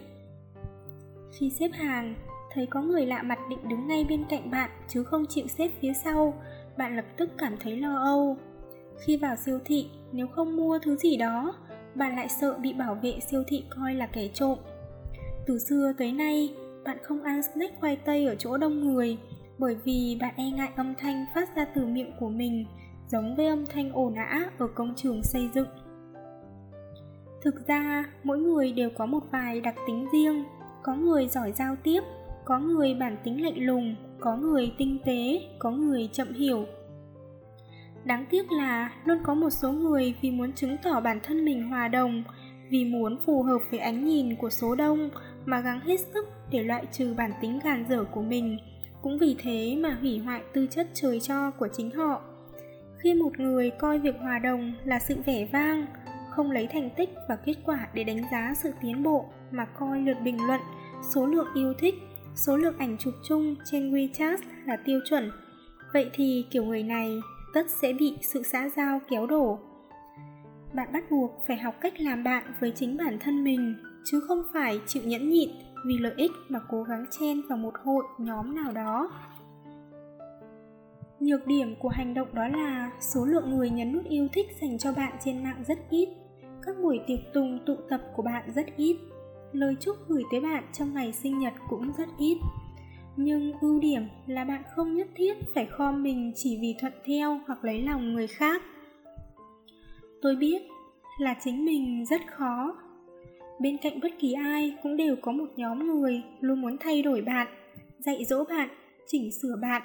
khi xếp hàng thấy có người lạ mặt định đứng ngay bên cạnh bạn, chứ không chịu xếp phía sau. Bạn lập tức cảm thấy lo âu. Khi vào siêu thị, nếu không mua thứ gì đó, bạn lại sợ bị bảo vệ siêu thị coi là kẻ trộm. Từ xưa tới nay, bạn không ăn snack khoai tây ở chỗ đông người, bởi vì bạn e ngại âm thanh phát ra từ miệng của mình, giống với âm thanh ồn ã ở công trường xây dựng. Thực ra, mỗi người đều có một vài đặc tính riêng. Có người giỏi giao tiếp có người bản tính lạnh lùng, có người tinh tế, có người chậm hiểu. Đáng tiếc là luôn có một số người vì muốn chứng tỏ bản thân mình hòa đồng, vì muốn phù hợp với ánh nhìn của số đông mà gắng hết sức để loại trừ bản tính gàn dở của mình. Cũng vì thế mà hủy hoại tư chất trời cho của chính họ. Khi một người coi việc hòa đồng là sự vẻ vang, không lấy thành tích và kết quả để đánh giá sự tiến bộ mà coi lượt bình luận, số lượng yêu thích số lượng ảnh chụp chung trên WeChat là tiêu chuẩn. Vậy thì kiểu người này tất sẽ bị sự xã giao kéo đổ. Bạn bắt buộc phải học cách làm bạn với chính bản thân mình, chứ không phải chịu nhẫn nhịn vì lợi ích mà cố gắng chen vào một hội nhóm nào đó. Nhược điểm của hành động đó là số lượng người nhấn nút yêu thích dành cho bạn trên mạng rất ít. Các buổi tiệc tùng tụ tập của bạn rất ít lời chúc gửi tới bạn trong ngày sinh nhật cũng rất ít. Nhưng ưu điểm là bạn không nhất thiết phải kho mình chỉ vì thuận theo hoặc lấy lòng người khác. Tôi biết là chính mình rất khó. Bên cạnh bất kỳ ai cũng đều có một nhóm người luôn muốn thay đổi bạn, dạy dỗ bạn, chỉnh sửa bạn.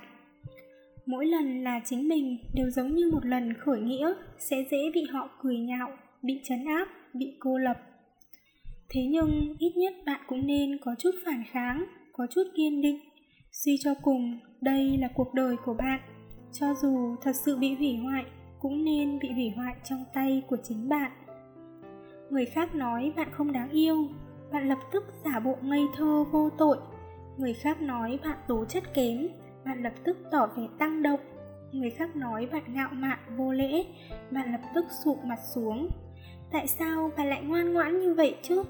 Mỗi lần là chính mình đều giống như một lần khởi nghĩa sẽ dễ bị họ cười nhạo, bị chấn áp, bị cô lập thế nhưng ít nhất bạn cũng nên có chút phản kháng, có chút kiên định. Suy cho cùng, đây là cuộc đời của bạn. Cho dù thật sự bị hủy hoại, cũng nên bị hủy hoại trong tay của chính bạn. Người khác nói bạn không đáng yêu, bạn lập tức giả bộ ngây thơ vô tội. Người khác nói bạn tố chất kém, bạn lập tức tỏ vẻ tăng động. Người khác nói bạn ngạo mạn, vô lễ, bạn lập tức sụp mặt xuống. Tại sao bạn lại ngoan ngoãn như vậy chứ?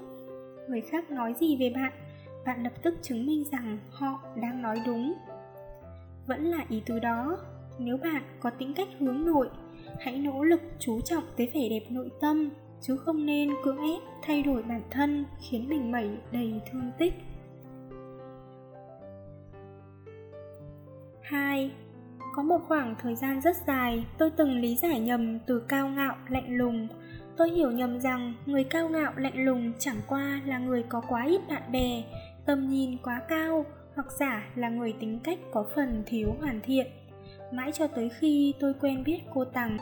Người khác nói gì về bạn bạn lập tức chứng minh rằng họ đang nói đúng vẫn là ý tứ đó nếu bạn có tính cách hướng nội hãy nỗ lực chú trọng tới vẻ đẹp nội tâm chứ không nên cưỡng ép thay đổi bản thân khiến mình mẩy đầy thương tích 2. Có một khoảng thời gian rất dài, tôi từng lý giải nhầm từ cao ngạo, lạnh lùng. Tôi hiểu nhầm rằng người cao ngạo, lạnh lùng chẳng qua là người có quá ít bạn bè, tầm nhìn quá cao, hoặc giả là người tính cách có phần thiếu hoàn thiện. Mãi cho tới khi tôi quen biết cô Tằng.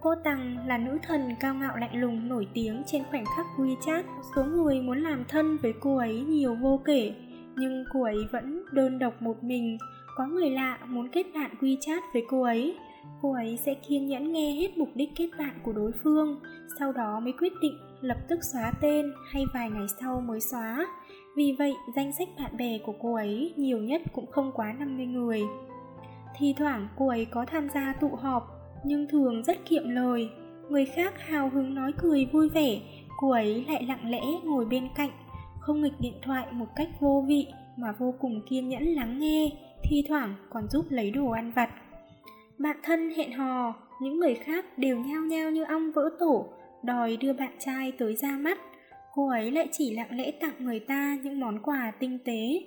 Cô Tằng là nữ thần cao ngạo lạnh lùng nổi tiếng trên khoảnh khắc WeChat. Số người muốn làm thân với cô ấy nhiều vô kể, nhưng cô ấy vẫn đơn độc một mình, có người lạ muốn kết bạn WeChat với cô ấy cô ấy sẽ kiên nhẫn nghe hết mục đích kết bạn của đối phương, sau đó mới quyết định lập tức xóa tên hay vài ngày sau mới xóa. Vì vậy, danh sách bạn bè của cô ấy nhiều nhất cũng không quá 50 người. Thi thoảng cô ấy có tham gia tụ họp, nhưng thường rất kiệm lời. Người khác hào hứng nói cười vui vẻ, cô ấy lại lặng lẽ ngồi bên cạnh, không nghịch điện thoại một cách vô vị mà vô cùng kiên nhẫn lắng nghe, thi thoảng còn giúp lấy đồ ăn vặt bạn thân hẹn hò, những người khác đều nhao nhao như ong vỡ tổ, đòi đưa bạn trai tới ra mắt. Cô ấy lại chỉ lặng lẽ tặng người ta những món quà tinh tế.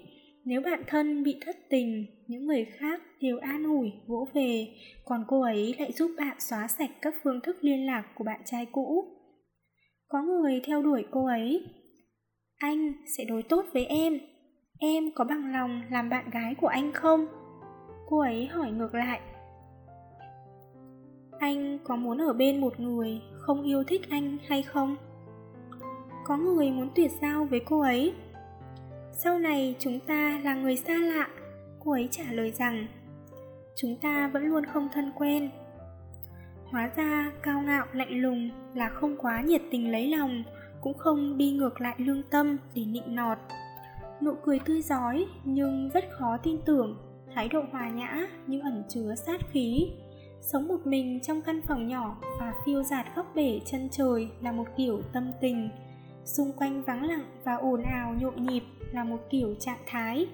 Nếu bạn thân bị thất tình, những người khác đều an ủi, vỗ về. Còn cô ấy lại giúp bạn xóa sạch các phương thức liên lạc của bạn trai cũ. Có người theo đuổi cô ấy. Anh sẽ đối tốt với em. Em có bằng lòng làm bạn gái của anh không? Cô ấy hỏi ngược lại. Anh có muốn ở bên một người không yêu thích anh hay không? có người muốn tuyệt giao với cô ấy. Sau này chúng ta là người xa lạ. Cô ấy trả lời rằng, chúng ta vẫn luôn không thân quen. Hóa ra cao ngạo lạnh lùng là không quá nhiệt tình lấy lòng, cũng không đi ngược lại lương tâm để nịnh nọt. Nụ cười tươi giói nhưng rất khó tin tưởng, thái độ hòa nhã nhưng ẩn chứa sát khí sống một mình trong căn phòng nhỏ và phiêu dạt góc bể chân trời là một kiểu tâm tình. Xung quanh vắng lặng và ồn ào nhộn nhịp là một kiểu trạng thái.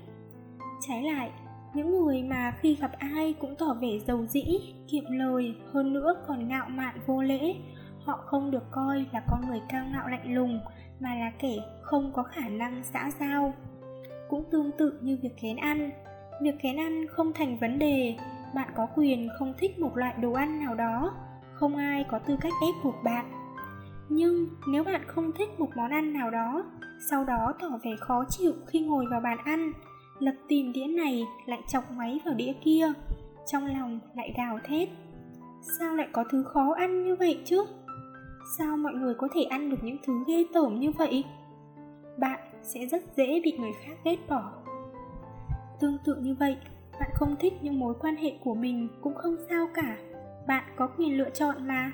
Trái lại, những người mà khi gặp ai cũng tỏ vẻ giàu dĩ, kiệm lời, hơn nữa còn ngạo mạn vô lễ. Họ không được coi là con người cao ngạo lạnh lùng, mà là kẻ không có khả năng xã giao. Cũng tương tự như việc kén ăn. Việc kén ăn không thành vấn đề bạn có quyền không thích một loại đồ ăn nào đó. Không ai có tư cách ép buộc bạn. Nhưng nếu bạn không thích một món ăn nào đó, sau đó tỏ vẻ khó chịu khi ngồi vào bàn ăn. Lật tìm đĩa này lại chọc máy vào đĩa kia, trong lòng lại gào thét. Sao lại có thứ khó ăn như vậy chứ? Sao mọi người có thể ăn được những thứ ghê tởm như vậy? Bạn sẽ rất dễ bị người khác ghét bỏ. Tương tự như vậy bạn không thích những mối quan hệ của mình cũng không sao cả. Bạn có quyền lựa chọn mà.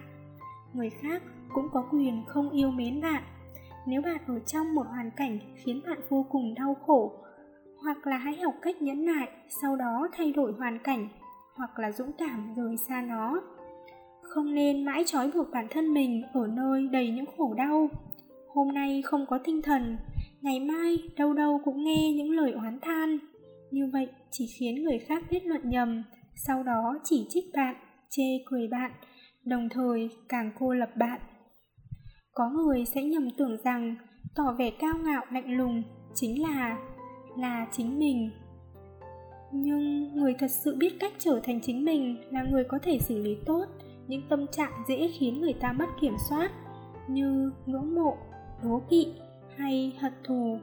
Người khác cũng có quyền không yêu mến bạn. Nếu bạn ở trong một hoàn cảnh khiến bạn vô cùng đau khổ, hoặc là hãy học cách nhẫn nại, sau đó thay đổi hoàn cảnh, hoặc là dũng cảm rời xa nó. Không nên mãi trói buộc bản thân mình ở nơi đầy những khổ đau. Hôm nay không có tinh thần, ngày mai đâu đâu cũng nghe những lời oán than như vậy chỉ khiến người khác biết luận nhầm, sau đó chỉ trích bạn, chê cười bạn, đồng thời càng cô lập bạn. Có người sẽ nhầm tưởng rằng tỏ vẻ cao ngạo lạnh lùng chính là là chính mình. Nhưng người thật sự biết cách trở thành chính mình là người có thể xử lý tốt những tâm trạng dễ khiến người ta mất kiểm soát, như ngưỡng mộ, đố kỵ hay hận thù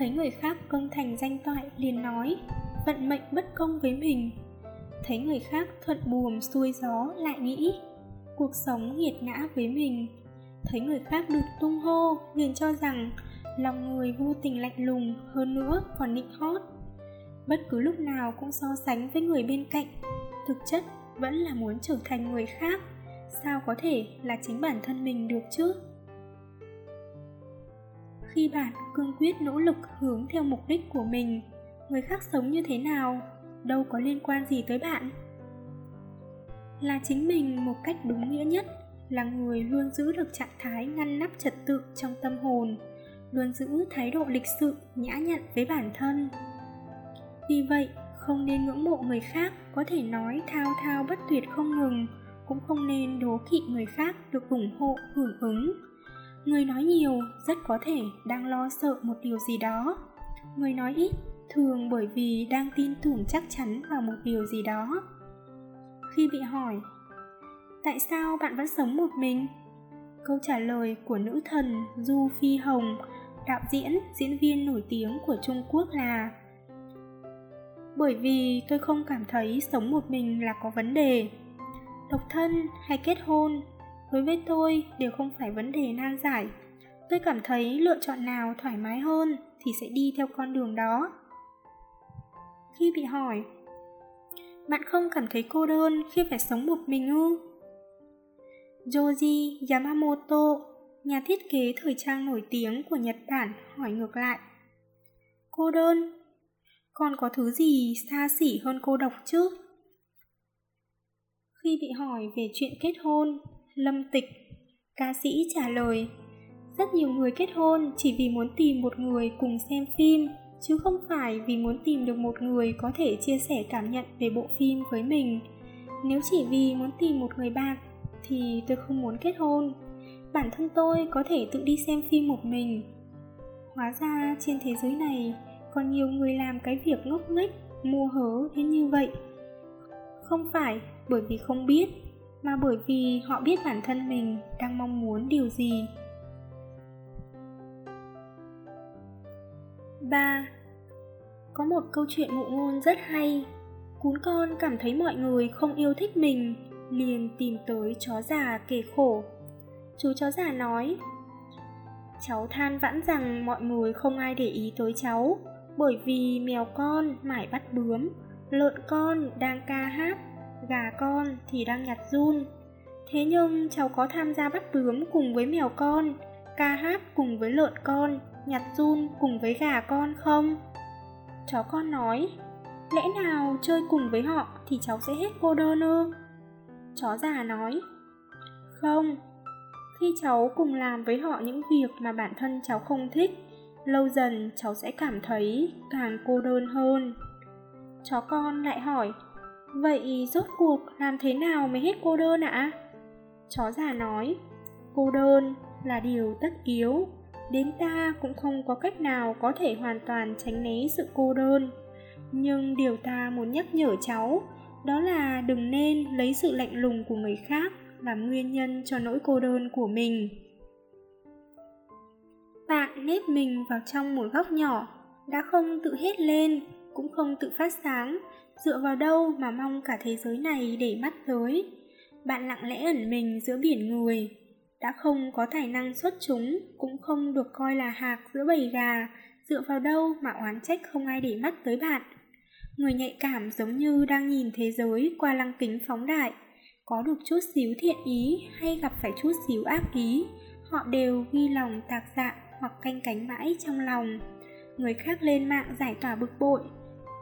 thấy người khác công thành danh toại liền nói, vận mệnh bất công với mình. Thấy người khác thuận buồm xuôi gió lại nghĩ, cuộc sống nghiệt ngã với mình. Thấy người khác được tung hô, liền cho rằng lòng người vô tình lạnh lùng, hơn nữa còn nịnh hót. Bất cứ lúc nào cũng so sánh với người bên cạnh, thực chất vẫn là muốn trở thành người khác. Sao có thể là chính bản thân mình được chứ? Khi bạn cương quyết nỗ lực hướng theo mục đích của mình, người khác sống như thế nào, đâu có liên quan gì tới bạn. Là chính mình một cách đúng nghĩa nhất, là người luôn giữ được trạng thái ngăn nắp trật tự trong tâm hồn, luôn giữ thái độ lịch sự, nhã nhặn với bản thân. Vì vậy, không nên ngưỡng mộ người khác có thể nói thao thao bất tuyệt không ngừng, cũng không nên đố kỵ người khác được ủng hộ, hưởng ứng người nói nhiều, rất có thể đang lo sợ một điều gì đó. Người nói ít, thường bởi vì đang tin tưởng chắc chắn vào một điều gì đó. Khi bị hỏi, tại sao bạn vẫn sống một mình? Câu trả lời của nữ thần du phi hồng, đạo diễn diễn viên nổi tiếng của trung quốc là, bởi vì tôi không cảm thấy sống một mình là có vấn đề. Độc thân hay kết hôn đối với tôi đều không phải vấn đề nan giải. Tôi cảm thấy lựa chọn nào thoải mái hơn thì sẽ đi theo con đường đó. Khi bị hỏi, bạn không cảm thấy cô đơn khi phải sống một mình ư? Joji yamamoto, nhà thiết kế thời trang nổi tiếng của nhật bản, hỏi ngược lại, cô đơn? Còn có thứ gì xa xỉ hơn cô độc chứ? Khi bị hỏi về chuyện kết hôn lâm tịch. Ca sĩ trả lời, rất nhiều người kết hôn chỉ vì muốn tìm một người cùng xem phim, chứ không phải vì muốn tìm được một người có thể chia sẻ cảm nhận về bộ phim với mình. Nếu chỉ vì muốn tìm một người bạn thì tôi không muốn kết hôn. Bản thân tôi có thể tự đi xem phim một mình. Hóa ra trên thế giới này còn nhiều người làm cái việc ngốc nghếch, mua hớ đến như vậy. Không phải bởi vì không biết mà bởi vì họ biết bản thân mình đang mong muốn điều gì 3. Có một câu chuyện ngụ ngôn rất hay Cún con cảm thấy mọi người không yêu thích mình liền tìm tới chó già kể khổ chú chó già nói Cháu than vãn rằng mọi người không ai để ý tới cháu, bởi vì mèo con mải bắt bướm, lợn con đang ca hát, gà con thì đang nhặt run. Thế nhưng cháu có tham gia bắt bướm cùng với mèo con, ca hát cùng với lợn con, nhặt run cùng với gà con không? Chó con nói, lẽ nào chơi cùng với họ thì cháu sẽ hết cô đơn ư? Chó già nói, không, khi cháu cùng làm với họ những việc mà bản thân cháu không thích, lâu dần cháu sẽ cảm thấy càng cô đơn hơn. Chó con lại hỏi, vậy rốt cuộc làm thế nào mới hết cô đơn ạ? Chó già nói, cô đơn là điều tất yếu, đến ta cũng không có cách nào có thể hoàn toàn tránh né sự cô đơn. Nhưng điều ta muốn nhắc nhở cháu, đó là đừng nên lấy sự lạnh lùng của người khác làm nguyên nhân cho nỗi cô đơn của mình bạn nếp mình vào trong một góc nhỏ đã không tự hét lên cũng không tự phát sáng dựa vào đâu mà mong cả thế giới này để mắt tới? Bạn lặng lẽ ẩn mình giữa biển người. Đã không có tài năng xuất chúng, cũng không được coi là hạc giữa bầy gà. Dựa vào đâu mà oán trách không ai để mắt tới bạn? Người nhạy cảm giống như đang nhìn thế giới qua lăng kính phóng đại. Có được chút xíu thiện ý hay gặp phải chút xíu ác ý, họ đều ghi lòng tạc dạ hoặc canh cánh mãi trong lòng. Người khác lên mạng giải tỏa bực bội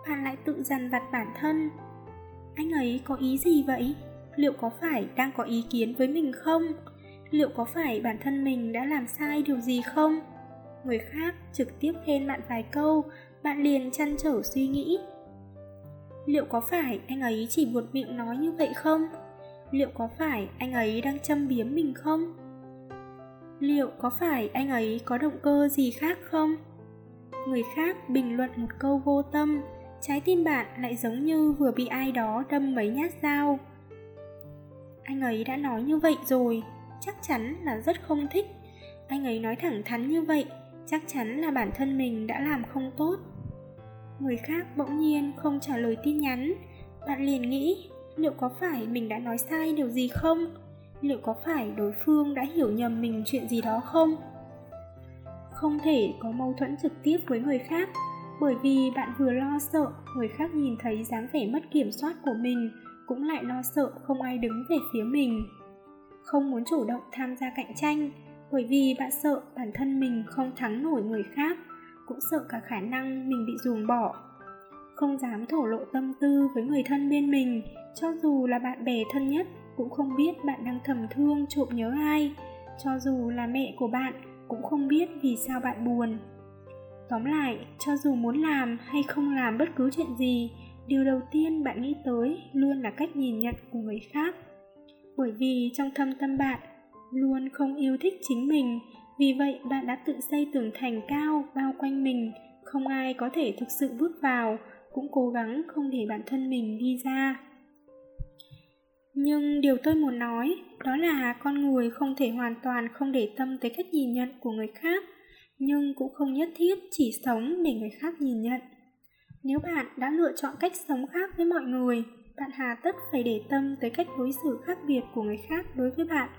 bạn lại tự dằn vặt bản thân. Anh ấy có ý gì vậy? Liệu có phải đang có ý kiến với mình không? Liệu có phải bản thân mình đã làm sai điều gì không? Người khác trực tiếp khen bạn vài câu, bạn liền chăn trở suy nghĩ. Liệu có phải anh ấy chỉ buột miệng nói như vậy không? Liệu có phải anh ấy đang châm biếm mình không? Liệu có phải anh ấy có động cơ gì khác không? Người khác bình luận một câu vô tâm trái tim bạn lại giống như vừa bị ai đó đâm mấy nhát dao. Anh ấy đã nói như vậy rồi, chắc chắn là rất không thích. Anh ấy nói thẳng thắn như vậy, chắc chắn là bản thân mình đã làm không tốt. Người khác bỗng nhiên không trả lời tin nhắn. Bạn liền nghĩ, liệu có phải mình đã nói sai điều gì không? Liệu có phải đối phương đã hiểu nhầm mình chuyện gì đó không? Không thể có mâu thuẫn trực tiếp với người khác bởi vì bạn vừa lo sợ, người khác nhìn thấy dáng vẻ mất kiểm soát của mình, cũng lại lo sợ không ai đứng về phía mình. Không muốn chủ động tham gia cạnh tranh, bởi vì bạn sợ bản thân mình không thắng nổi người khác, cũng sợ cả khả năng mình bị ruồng bỏ. Không dám thổ lộ tâm tư với người thân bên mình, cho dù là bạn bè thân nhất cũng không biết bạn đang thầm thương, trộm nhớ ai, cho dù là mẹ của bạn cũng không biết vì sao bạn buồn tóm lại, cho dù muốn làm hay không làm bất cứ chuyện gì, điều đầu tiên bạn nghĩ tới luôn là cách nhìn nhận của người khác. Bởi vì trong thâm tâm bạn, luôn không yêu thích chính mình, vì vậy bạn đã tự xây tường thành cao bao quanh mình, không ai có thể thực sự bước vào, cũng cố gắng không để bản thân mình đi ra. Nhưng điều tôi muốn nói, đó là con người không thể hoàn toàn không để tâm tới cách nhìn nhận của người khác nhưng cũng không nhất thiết chỉ sống để người khác nhìn nhận. Nếu bạn đã lựa chọn cách sống khác với mọi người, bạn hà tất phải để tâm tới cách đối xử khác biệt của người khác đối với bạn.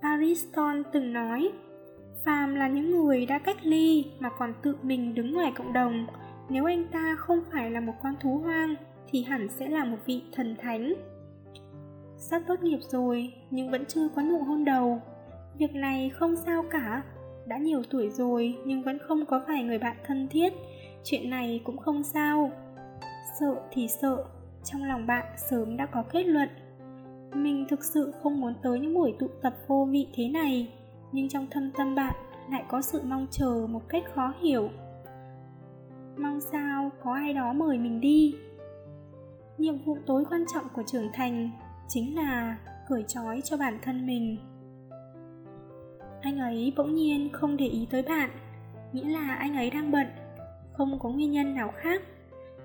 Aristotle từng nói, phàm là những người đã cách ly mà còn tự mình đứng ngoài cộng đồng, nếu anh ta không phải là một con thú hoang thì hẳn sẽ là một vị thần thánh. Sắp tốt nghiệp rồi nhưng vẫn chưa có nụ hôn đầu. Việc này không sao cả đã nhiều tuổi rồi nhưng vẫn không có vài người bạn thân thiết. Chuyện này cũng không sao. Sợ thì sợ, trong lòng bạn sớm đã có kết luận. Mình thực sự không muốn tới những buổi tụ tập vô vị thế này, nhưng trong thâm tâm bạn lại có sự mong chờ một cách khó hiểu. Mong sao có ai đó mời mình đi? Nhiệm vụ tối quan trọng của trưởng thành chính là cởi trói cho bản thân mình anh ấy bỗng nhiên không để ý tới bạn nghĩa là anh ấy đang bận. Không có nguyên nhân nào khác.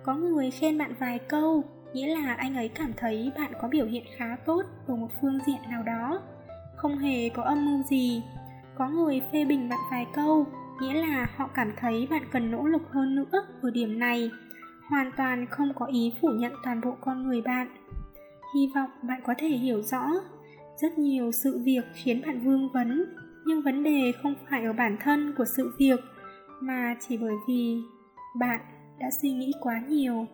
Có người khen bạn vài câu nghĩa là anh ấy cảm thấy bạn có biểu hiện khá tốt ở một phương diện nào đó. Không hề có âm mưu gì. Có người phê bình bạn vài câu nghĩa là họ cảm thấy bạn cần nỗ lực hơn nữa ở điểm này. Hoàn toàn không có ý phủ nhận toàn bộ con người bạn. Hy vọng bạn có thể hiểu rõ rất nhiều sự việc khiến bạn vương vấn nhưng vấn đề không phải ở bản thân của sự việc, mà chỉ bởi vì bạn đã suy nghĩ quá nhiều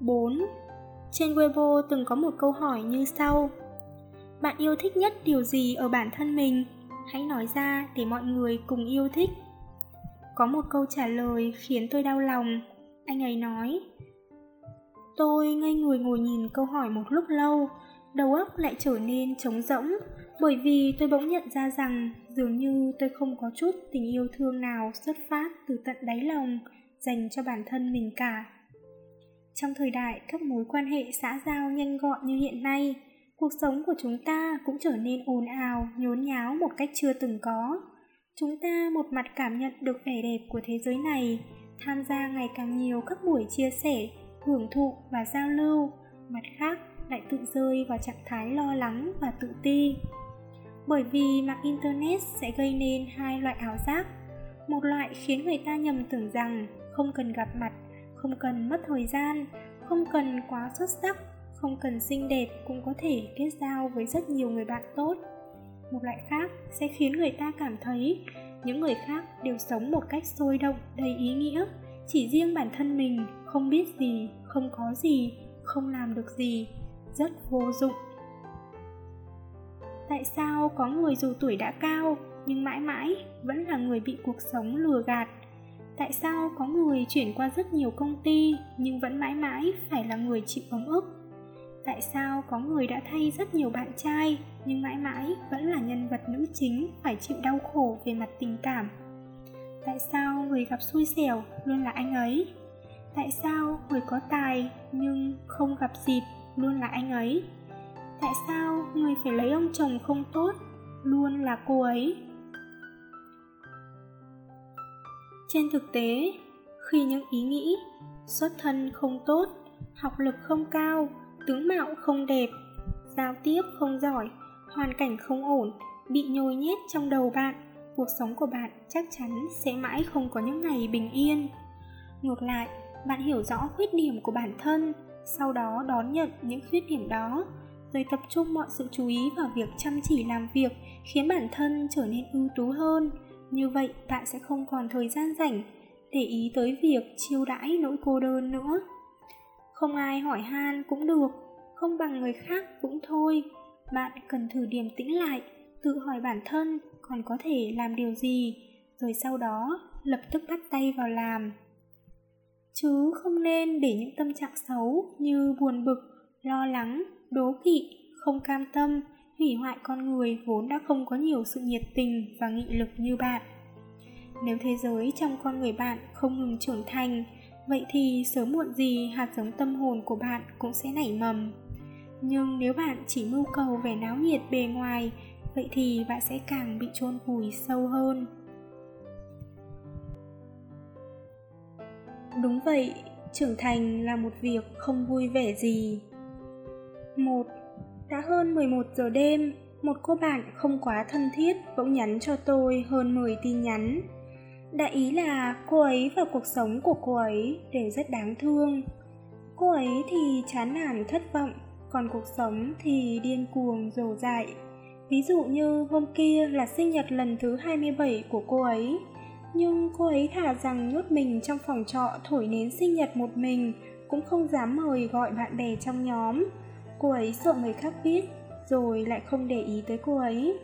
4. Trên Weibo từng có một câu hỏi như sau Bạn yêu thích nhất điều gì ở bản thân mình? Hãy nói ra để mọi người cùng yêu thích Có một câu trả lời khiến tôi đau lòng Anh ấy nói, Tôi ngây người ngồi nhìn câu hỏi một lúc lâu Đầu óc lại trở nên trống rỗng Bởi vì tôi bỗng nhận ra rằng Dường như tôi không có chút tình yêu thương nào xuất phát từ tận đáy lòng Dành cho bản thân mình cả trong thời đại các mối quan hệ xã giao nhanh gọn như hiện nay, cuộc sống của chúng ta cũng trở nên ồn ào, nhốn nháo một cách chưa từng có. Chúng ta một mặt cảm nhận được vẻ đẹp của thế giới này, tham gia ngày càng nhiều các buổi chia sẻ, hưởng thụ và giao lưu, mặt khác lại tự rơi vào trạng thái lo lắng và tự ti. Bởi vì mạng Internet sẽ gây nên hai loại ảo giác. Một loại khiến người ta nhầm tưởng rằng không cần gặp mặt, không cần mất thời gian, không cần quá xuất sắc, không cần xinh đẹp cũng có thể kết giao với rất nhiều người bạn tốt một loại khác sẽ khiến người ta cảm thấy những người khác đều sống một cách sôi động, đầy ý nghĩa chỉ riêng bản thân mình không biết gì, không có gì, không làm được gì rất vô dụng tại sao có người dù tuổi đã cao nhưng mãi mãi vẫn là người bị cuộc sống lừa gạt Tại sao có người chuyển qua rất nhiều công ty nhưng vẫn mãi mãi phải là người chịu ấm ức? Tại sao có người đã thay rất nhiều bạn trai nhưng mãi mãi vẫn là nhân vật nữ chính phải chịu đau khổ về mặt tình cảm? Tại sao người gặp xui xẻo luôn là anh ấy? Tại sao người có tài nhưng không gặp dịp luôn là anh ấy? Tại sao người phải lấy ông chồng không tốt luôn là cô ấy? trên thực tế, khi những ý nghĩ xuất thân không tốt, học lực không cao, tướng mạo không đẹp, giao tiếp không giỏi, hoàn cảnh không ổn, bị nhồi nhét trong đầu bạn, cuộc sống của bạn chắc chắn sẽ mãi không có những ngày bình yên ngược lại, bạn hiểu rõ khuyết điểm của bản thân sau đó đón nhận những khuyết điểm đó rồi tập trung mọi sự chú ý vào việc chăm chỉ làm việc khiến bản thân trở nên ưu tú hơn như vậy bạn sẽ không còn thời gian rảnh để ý tới việc chiêu đãi nỗi cô đơn nữa. Không ai hỏi han cũng được, không bằng người khác cũng thôi. Bạn cần thử điềm tĩnh lại, tự hỏi bản thân còn có thể làm điều gì, rồi sau đó lập tức bắt tay vào làm. Chứ không nên để những tâm trạng xấu như buồn bực, lo lắng, đố kỵ, không cam tâm hủy hoại con người vốn đã không có nhiều sự nhiệt tình và nghị lực như bạn. Nếu thế giới trong con người bạn không ngừng trưởng thành vậy thì sớm muộn gì hạt giống tâm hồn của bạn cũng sẽ nảy mầm. Nhưng nếu bạn chỉ mưu cầu vẻ náo nhiệt bề ngoài vậy thì bạn sẽ càng bị chôn vùi sâu hơn. Đúng vậy trưởng thành là một việc không vui vẻ gì một đã hơn 11 giờ đêm, một cô bạn không quá thân thiết bỗng nhắn cho tôi hơn 10 tin nhắn. Đại ý là cô ấy và cuộc sống của cô ấy đều rất đáng thương. Cô ấy thì chán nản thất vọng, còn cuộc sống thì điên cuồng dồ dại. Ví dụ như hôm kia là sinh nhật lần thứ 27 của cô ấy, nhưng cô ấy thả rằng nhốt mình trong phòng trọ thổi nến sinh nhật một mình, cũng không dám mời gọi bạn bè trong nhóm. Cô ấy sợ người khác biết rồi lại không để ý tới cô ấy.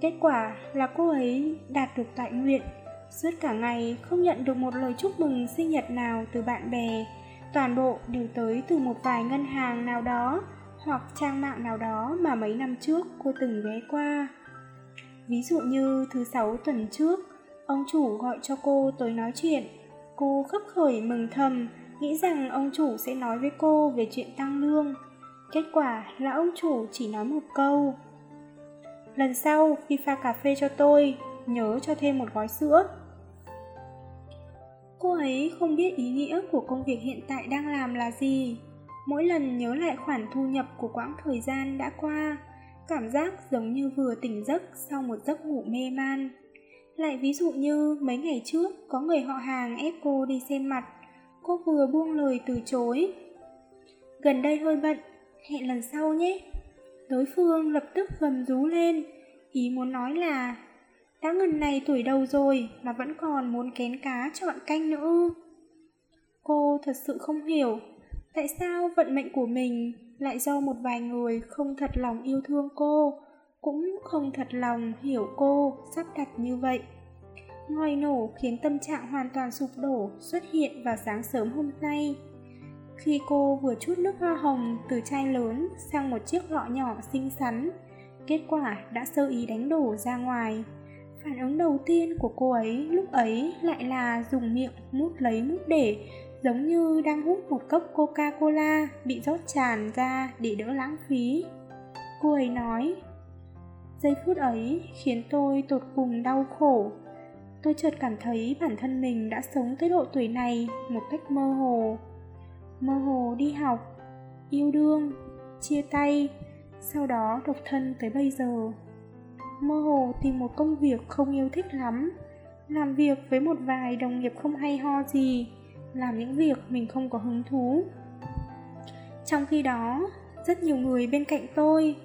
Kết quả là cô ấy đạt được tại nguyện. Suốt cả ngày không nhận được một lời chúc mừng sinh nhật nào từ bạn bè. Toàn bộ đều tới từ một vài ngân hàng nào đó hoặc trang mạng nào đó mà mấy năm trước cô từng ghé qua. Ví dụ như thứ sáu tuần trước ông chủ gọi cho cô tới nói chuyện. Cô khấp khởi mừng thầm, nghĩ rằng ông chủ sẽ nói với cô về chuyện tăng lương. Kết quả là ông chủ chỉ nói một câu. Lần sau, khi pha cà phê cho tôi, Nhớ cho thêm một gói sữa. Cô ấy không biết ý nghĩa của công việc hiện tại đang làm là gì. Mỗi lần nhớ lại khoản thu nhập của quãng thời gian đã qua, Cảm giác giống như vừa tỉnh giấc sau một giấc ngủ mê man. Lại ví dụ như mấy ngày trước có người họ hàng ép cô đi xem mặt Cô vừa buông lời từ chối Gần đây hơi bận hẹn lần sau nhé. Đối phương lập tức gầm rú lên, ý muốn nói là đã ngần này tuổi đầu rồi mà vẫn còn muốn kén cá chọn canh nữa. Cô thật sự không hiểu tại sao vận mệnh của mình lại do một vài người không thật lòng yêu thương cô, cũng không thật lòng hiểu cô sắp đặt như vậy. Ngòi nổ khiến tâm trạng hoàn toàn sụp đổ xuất hiện vào sáng sớm hôm nay. Khi cô vừa chút nước hoa hồng từ chai lớn sang một chiếc lọ nhỏ xinh xắn, kết quả đã sơ ý đánh đổ ra ngoài. Phản ứng đầu tiên của cô ấy lúc ấy lại là dùng miệng mút lấy mút để, giống như đang hút một cốc Coca-Cola bị rót tràn ra để đỡ lãng phí. Cô ấy nói, giây phút ấy khiến tôi tột cùng đau khổ. Tôi chợt cảm thấy bản thân mình đã sống tới độ tuổi này một cách mơ hồ. Mơ hồ đi học, yêu đương, chia tay, sau đó độc thân tới bây giờ mơ hồ tìm một công việc không yêu thích lắm làm việc với một vài đồng nghiệp không hay ho gì làm những việc mình không có hứng thú trong khi đó rất nhiều người bên cạnh tôi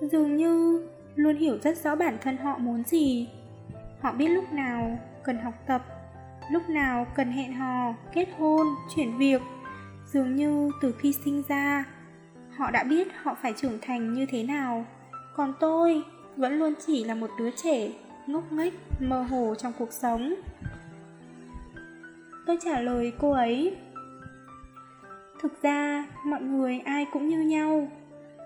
dường như luôn hiểu rất rõ bản thân họ muốn gì. Họ biết lúc nào cần học tập, lúc nào cần hẹn hò, kết hôn, chuyển việc. Dường như từ khi sinh ra, họ đã biết họ phải trưởng thành như thế nào. Còn tôi vẫn luôn chỉ là một đứa trẻ ngốc nghếch, mơ hồ trong cuộc sống. Tôi trả lời cô ấy, thực ra, mọi người ai cũng như nhau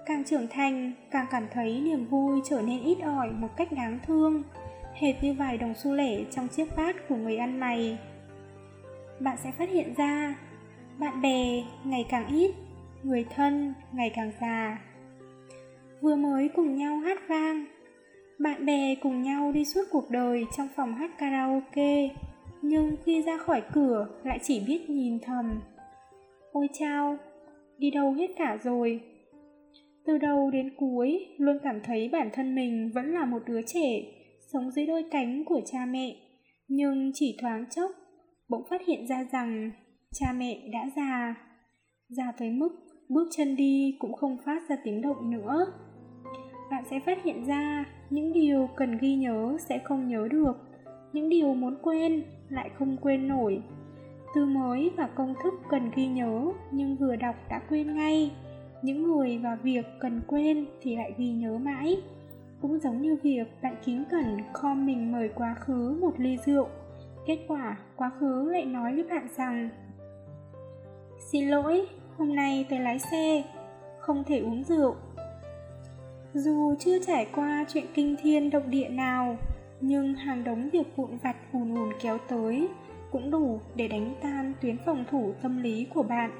càng trưởng thành, càng cảm thấy niềm vui trở nên ít ỏi một cách đáng thương. Hệt như vài đồng xu lẻ trong chiếc bát của người ăn mày. Bạn sẽ phát hiện ra, bạn bè ngày càng ít, người thân ngày càng già. Vừa mới cùng nhau hát vang, bạn bè cùng nhau đi suốt cuộc đời trong phòng hát karaoke, nhưng khi ra khỏi cửa lại chỉ biết nhìn thầm. Ôi chao, đi đâu hết cả rồi? Từ đầu đến cuối, luôn cảm thấy bản thân mình vẫn là một đứa trẻ, sống dưới đôi cánh của cha mẹ. Nhưng chỉ thoáng chốc, bỗng phát hiện ra rằng cha mẹ đã già. Già tới mức bước chân đi cũng không phát ra tiếng động nữa. Bạn sẽ phát hiện ra những điều cần ghi nhớ sẽ không nhớ được, những điều muốn quên lại không quên nổi. Từ mới và công thức cần ghi nhớ nhưng vừa đọc đã quên ngay những người và việc cần quên thì lại ghi nhớ mãi. Cũng giống như việc bạn kính cẩn kho mình mời quá khứ một ly rượu. Kết quả, quá khứ lại nói với bạn rằng, xin lỗi, hôm nay tôi lái xe, không thể uống rượu. Dù chưa trải qua chuyện kinh thiên động địa nào, nhưng hàng đống việc vụn vặt ùn ùn kéo tới cũng đủ để đánh tan tuyến phòng thủ tâm lý của bạn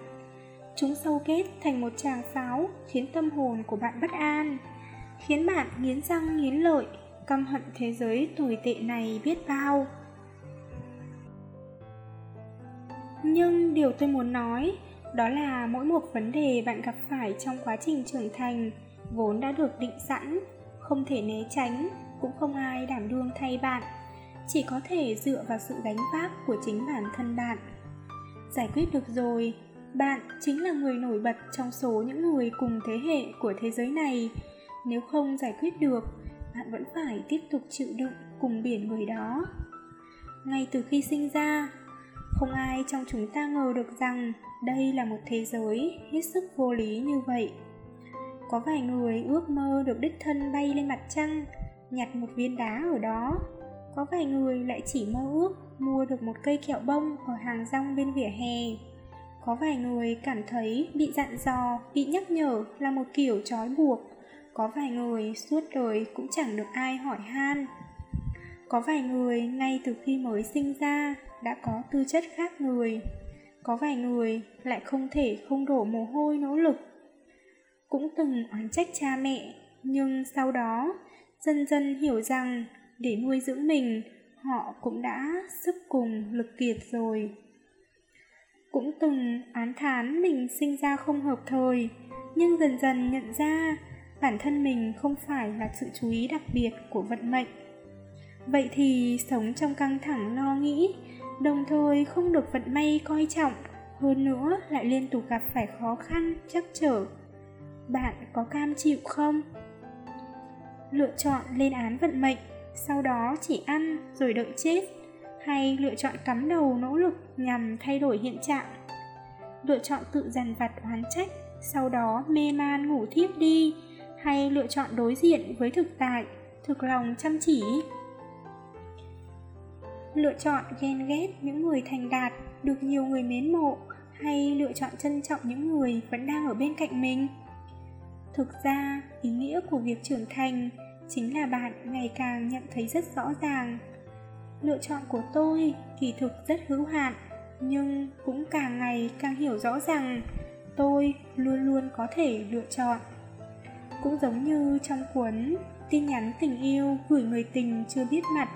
chúng sâu kết thành một tràng pháo khiến tâm hồn của bạn bất an, khiến bạn nghiến răng nghiến lợi, căm hận thế giới tồi tệ này biết bao. Nhưng điều tôi muốn nói, đó là mỗi một vấn đề bạn gặp phải trong quá trình trưởng thành vốn đã được định sẵn, không thể né tránh, cũng không ai đảm đương thay bạn, chỉ có thể dựa vào sự gánh vác của chính bản thân bạn. Giải quyết được rồi bạn chính là người nổi bật trong số những người cùng thế hệ của thế giới này. Nếu không giải quyết được, bạn vẫn phải tiếp tục chịu đựng cùng biển người đó. Ngay từ khi sinh ra, không ai trong chúng ta ngờ được rằng đây là một thế giới hết sức vô lý như vậy. Có vài người ước mơ được đích thân bay lên mặt trăng, nhặt một viên đá ở đó. Có vài người lại chỉ mơ ước mua được một cây kẹo bông ở hàng rong bên vỉa hè có vài người cảm thấy bị dặn dò, bị nhắc nhở là một kiểu trói buộc. Có vài người suốt đời cũng chẳng được ai hỏi han. Có vài người ngay từ khi mới sinh ra đã có tư chất khác người. Có vài người lại không thể không đổ mồ hôi nỗ lực. Cũng từng oán trách cha mẹ, nhưng sau đó, dần dần hiểu rằng để nuôi dưỡng mình, họ cũng đã sức cùng lực kiệt rồi cũng từng án thán mình sinh ra không hợp thời, nhưng dần dần nhận ra bản thân mình không phải là sự chú ý đặc biệt của vận mệnh. Vậy thì sống trong căng thẳng lo nghĩ, đồng thời không được vận may coi trọng, hơn nữa lại liên tục gặp phải khó khăn chắc trở. Bạn có cam chịu không? Lựa chọn lên án vận mệnh, sau đó chỉ ăn rồi đợi chết hay lựa chọn cắm đầu nỗ lực nhằm thay đổi hiện trạng. Lựa chọn tự dằn vặt oán trách, sau đó mê man ngủ thiếp đi, hay lựa chọn đối diện với thực tại, thực lòng chăm chỉ. Lựa chọn ghen ghét những người thành đạt được nhiều người mến mộ, hay lựa chọn trân trọng những người vẫn đang ở bên cạnh mình. Thực ra, ý nghĩa của việc trưởng thành chính là bạn ngày càng nhận thấy rất rõ ràng lựa chọn của tôi kỳ thực rất hữu hạn, nhưng cũng càng ngày càng hiểu rõ rằng tôi luôn luôn có thể lựa chọn. Cũng giống như trong cuốn tin nhắn tình yêu gửi người tình chưa biết mặt,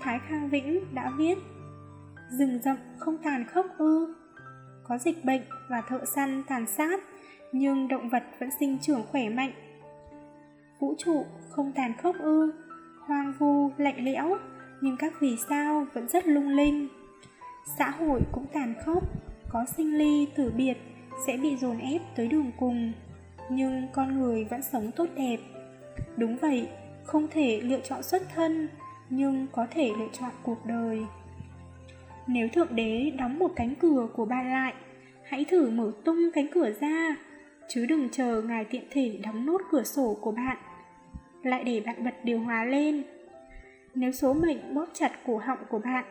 thái khang vĩnh đã viết, rừng rậm không tàn khốc ư. Có dịch bệnh và thợ săn tàn sát, nhưng động vật vẫn sinh trưởng khỏe mạnh. Vũ trụ không tàn khốc ư. Hoang vu lạnh lẽo nhưng các vì sao vẫn rất lung linh. Xã hội cũng tàn khốc, có sinh ly, tử biệt, sẽ bị dồn ép tới đường cùng. Nhưng con người vẫn sống tốt đẹp. Đúng vậy, không thể lựa chọn xuất thân, nhưng có thể lựa chọn cuộc đời. Nếu thượng đế đóng một cánh cửa của bạn lại, hãy thử mở tung cánh cửa ra, chứ đừng chờ ngài tiện thể đóng nốt cửa sổ của bạn. Lại để bạn bật điều hòa lên nếu số mệnh bóp chặt cổ họng của bạn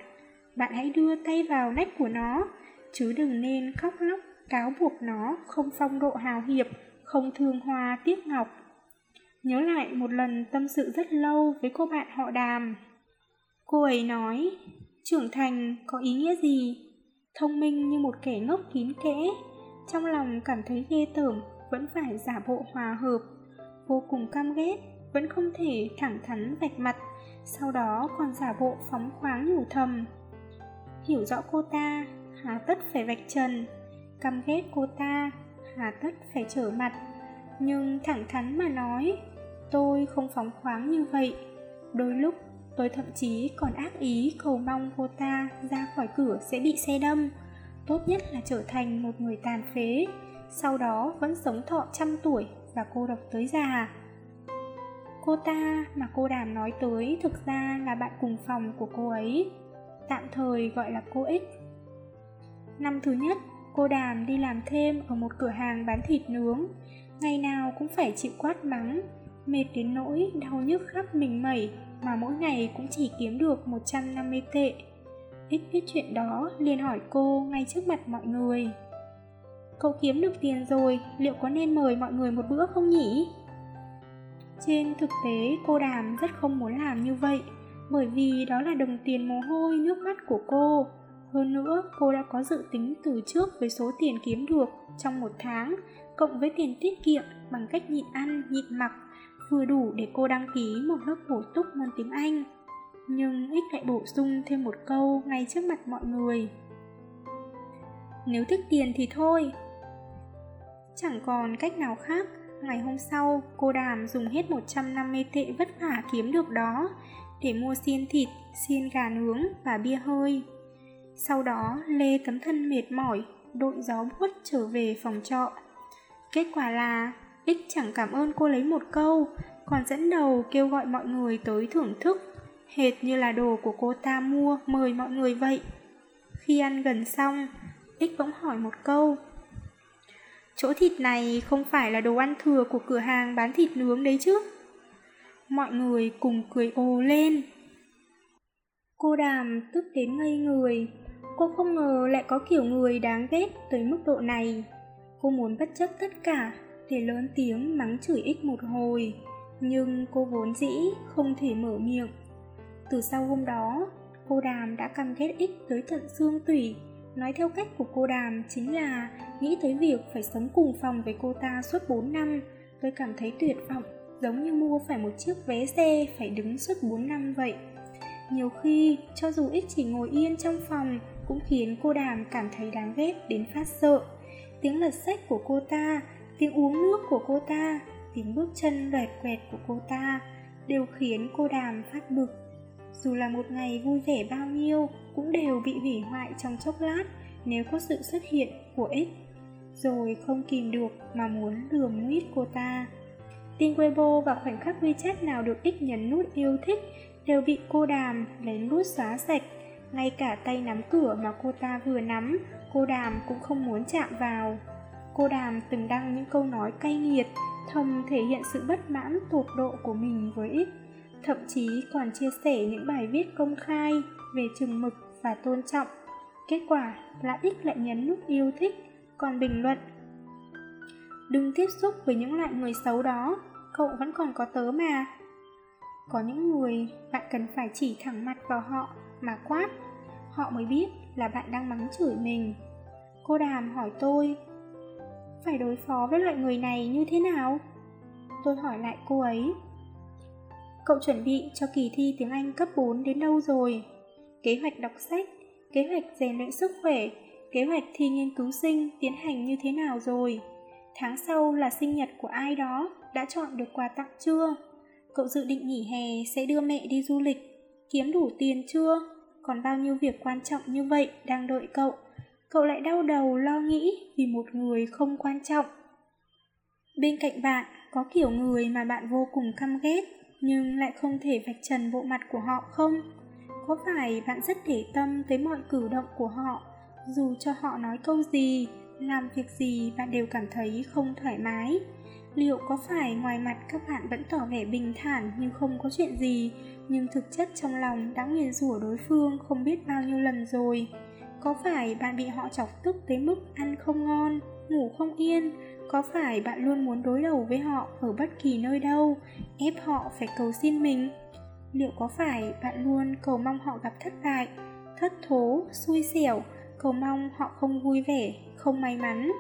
bạn hãy đưa tay vào nách của nó. Chứ đừng nên khóc lóc, cáo buộc nó không phong độ hào hiệp, không thương hoa tiếc ngọc. Nhớ lại một lần tâm sự rất lâu với cô bạn họ đàm. Cô ấy nói, trưởng thành có ý nghĩa gì? Thông minh như một kẻ ngốc kín kẽ, trong lòng cảm thấy ghê tởm, vẫn phải giả bộ hòa hợp. Vô cùng căm ghét, vẫn không thể thẳng thắn vạch mặt sau đó còn giả bộ phóng khoáng nhủ thầm. Hiểu rõ cô ta, hà tất phải vạch trần. Căm ghét cô ta, hà tất phải trở mặt. Nhưng thẳng thắn mà nói, tôi không phóng khoáng như vậy. Đôi lúc, tôi thậm chí còn ác ý cầu mong cô ta ra khỏi cửa sẽ bị xe đâm. Tốt nhất là trở thành một người tàn phế, sau đó vẫn sống thọ trăm tuổi và cô độc tới già cô ta mà cô đàm nói tới thực ra là bạn cùng phòng của cô ấy, tạm thời gọi là cô X. Năm thứ nhất, cô đàm đi làm thêm ở một cửa hàng bán thịt nướng. Ngày nào cũng phải chịu quát mắng, mệt đến nỗi đau nhức khắp mình mẩy mà mỗi ngày cũng chỉ kiếm được 150 tệ. X biết chuyện đó, liền hỏi cô ngay trước mặt mọi người. Cậu kiếm được tiền rồi, liệu có nên mời mọi người một bữa không nhỉ? Trên thực tế, cô đàm rất không muốn làm như vậy, bởi vì đó là đồng tiền mồ hôi nước mắt của cô. Hơn nữa, cô đã có dự tính từ trước với số tiền kiếm được trong một tháng, cộng với tiền tiết kiệm bằng cách nhịn ăn, nhịn mặc, vừa đủ để cô đăng ký một lớp bổ túc môn tiếng anh. Nhưng ích lại bổ sung thêm một câu ngay trước mặt mọi người. Nếu thích tiền thì thôi. Chẳng còn cách nào khác ngày hôm sau cô đàm dùng hết 150 tệ vất vả kiếm được đó để mua xiên thịt, xiên gà nướng và bia hơi. Sau đó lê tấm thân mệt mỏi, đội gió buốt trở về phòng trọ. Kết quả là Ích chẳng cảm ơn cô lấy một câu, còn dẫn đầu kêu gọi mọi người tới thưởng thức, hệt như là đồ của cô ta mua mời mọi người vậy. Khi ăn gần xong, Ích bỗng hỏi một câu. Chỗ thịt này không phải là đồ ăn thừa của cửa hàng bán thịt nướng đấy chứ? Mọi người cùng cười ồ lên. Cô đàm tức đến ngây người. Cô không ngờ lại có kiểu người đáng ghét tới mức độ này. Cô muốn bất chấp tất cả để lớn tiếng mắng chửi ích một hồi. Nhưng cô vốn dĩ không thể mở miệng. Từ sau hôm đó, cô đàm đã căm ghét ích tới tận xương tủy. Nói theo cách của cô đàm chính là nghĩ tới việc phải sống cùng phòng với cô ta suốt 4 năm. Tôi cảm thấy tuyệt vọng giống như mua phải một chiếc vé xe phải đứng suốt 4 năm vậy. Nhiều khi, cho dù ít chỉ ngồi yên trong phòng, cũng khiến cô đàm cảm thấy đáng ghét đến phát sợ. Tiếng lật sách của cô ta, tiếng uống nước của cô ta, tiếng bước chân loẹt quẹt của cô ta, đều khiến cô đàm phát bực. Dù là một ngày vui vẻ bao nhiêu, cũng đều bị hủy hoại trong chốc lát nếu có sự xuất hiện của ích. rồi không kìm được mà muốn lườm nguyết cô ta. Tin Weibo và khoảnh khắc WeChat nào được ích nhấn nút yêu thích đều bị cô đàm lén lút xóa sạch. Ngay cả tay nắm cửa mà cô ta vừa nắm, cô đàm cũng không muốn chạm vào. Cô đàm từng đăng những câu nói cay nghiệt, thầm thể hiện sự bất mãn tột độ của mình với ích. Thậm chí còn chia sẻ những bài viết công khai về chừng mực và tôn trọng. Kết quả là ít lại nhấn nút yêu thích, còn bình luận Đừng tiếp xúc với những loại người xấu đó, cậu vẫn còn có tớ mà. Có những người bạn cần phải chỉ thẳng mặt vào họ mà quát, họ mới biết là bạn đang mắng chửi mình. Cô Đàm hỏi tôi, phải đối phó với loại người này như thế nào? Tôi hỏi lại cô ấy. Cậu chuẩn bị cho kỳ thi tiếng Anh cấp 4 đến đâu rồi? Kế hoạch đọc sách, kế hoạch rèn luyện sức khỏe, kế hoạch thi nghiên cứu sinh tiến hành như thế nào rồi? Tháng sau là sinh nhật của ai đó, đã chọn được quà tặng chưa? Cậu dự định nghỉ hè sẽ đưa mẹ đi du lịch, kiếm đủ tiền chưa? Còn bao nhiêu việc quan trọng như vậy đang đợi cậu. Cậu lại đau đầu lo nghĩ vì một người không quan trọng. Bên cạnh bạn có kiểu người mà bạn vô cùng căm ghét nhưng lại không thể vạch trần bộ mặt của họ không? Có phải bạn rất để tâm tới mọi cử động của họ, dù cho họ nói câu gì, làm việc gì bạn đều cảm thấy không thoải mái? Liệu có phải ngoài mặt các bạn vẫn tỏ vẻ bình thản như không có chuyện gì, nhưng thực chất trong lòng đã nguyền rủa đối phương không biết bao nhiêu lần rồi? Có phải bạn bị họ chọc tức tới mức ăn không ngon, ngủ không yên? Có phải bạn luôn muốn đối đầu với họ ở bất kỳ nơi đâu, ép họ phải cầu xin mình? Liệu có phải bạn luôn cầu mong họ gặp thất bại, thất thố, xui xẻo, cầu mong họ không vui vẻ, không may mắn?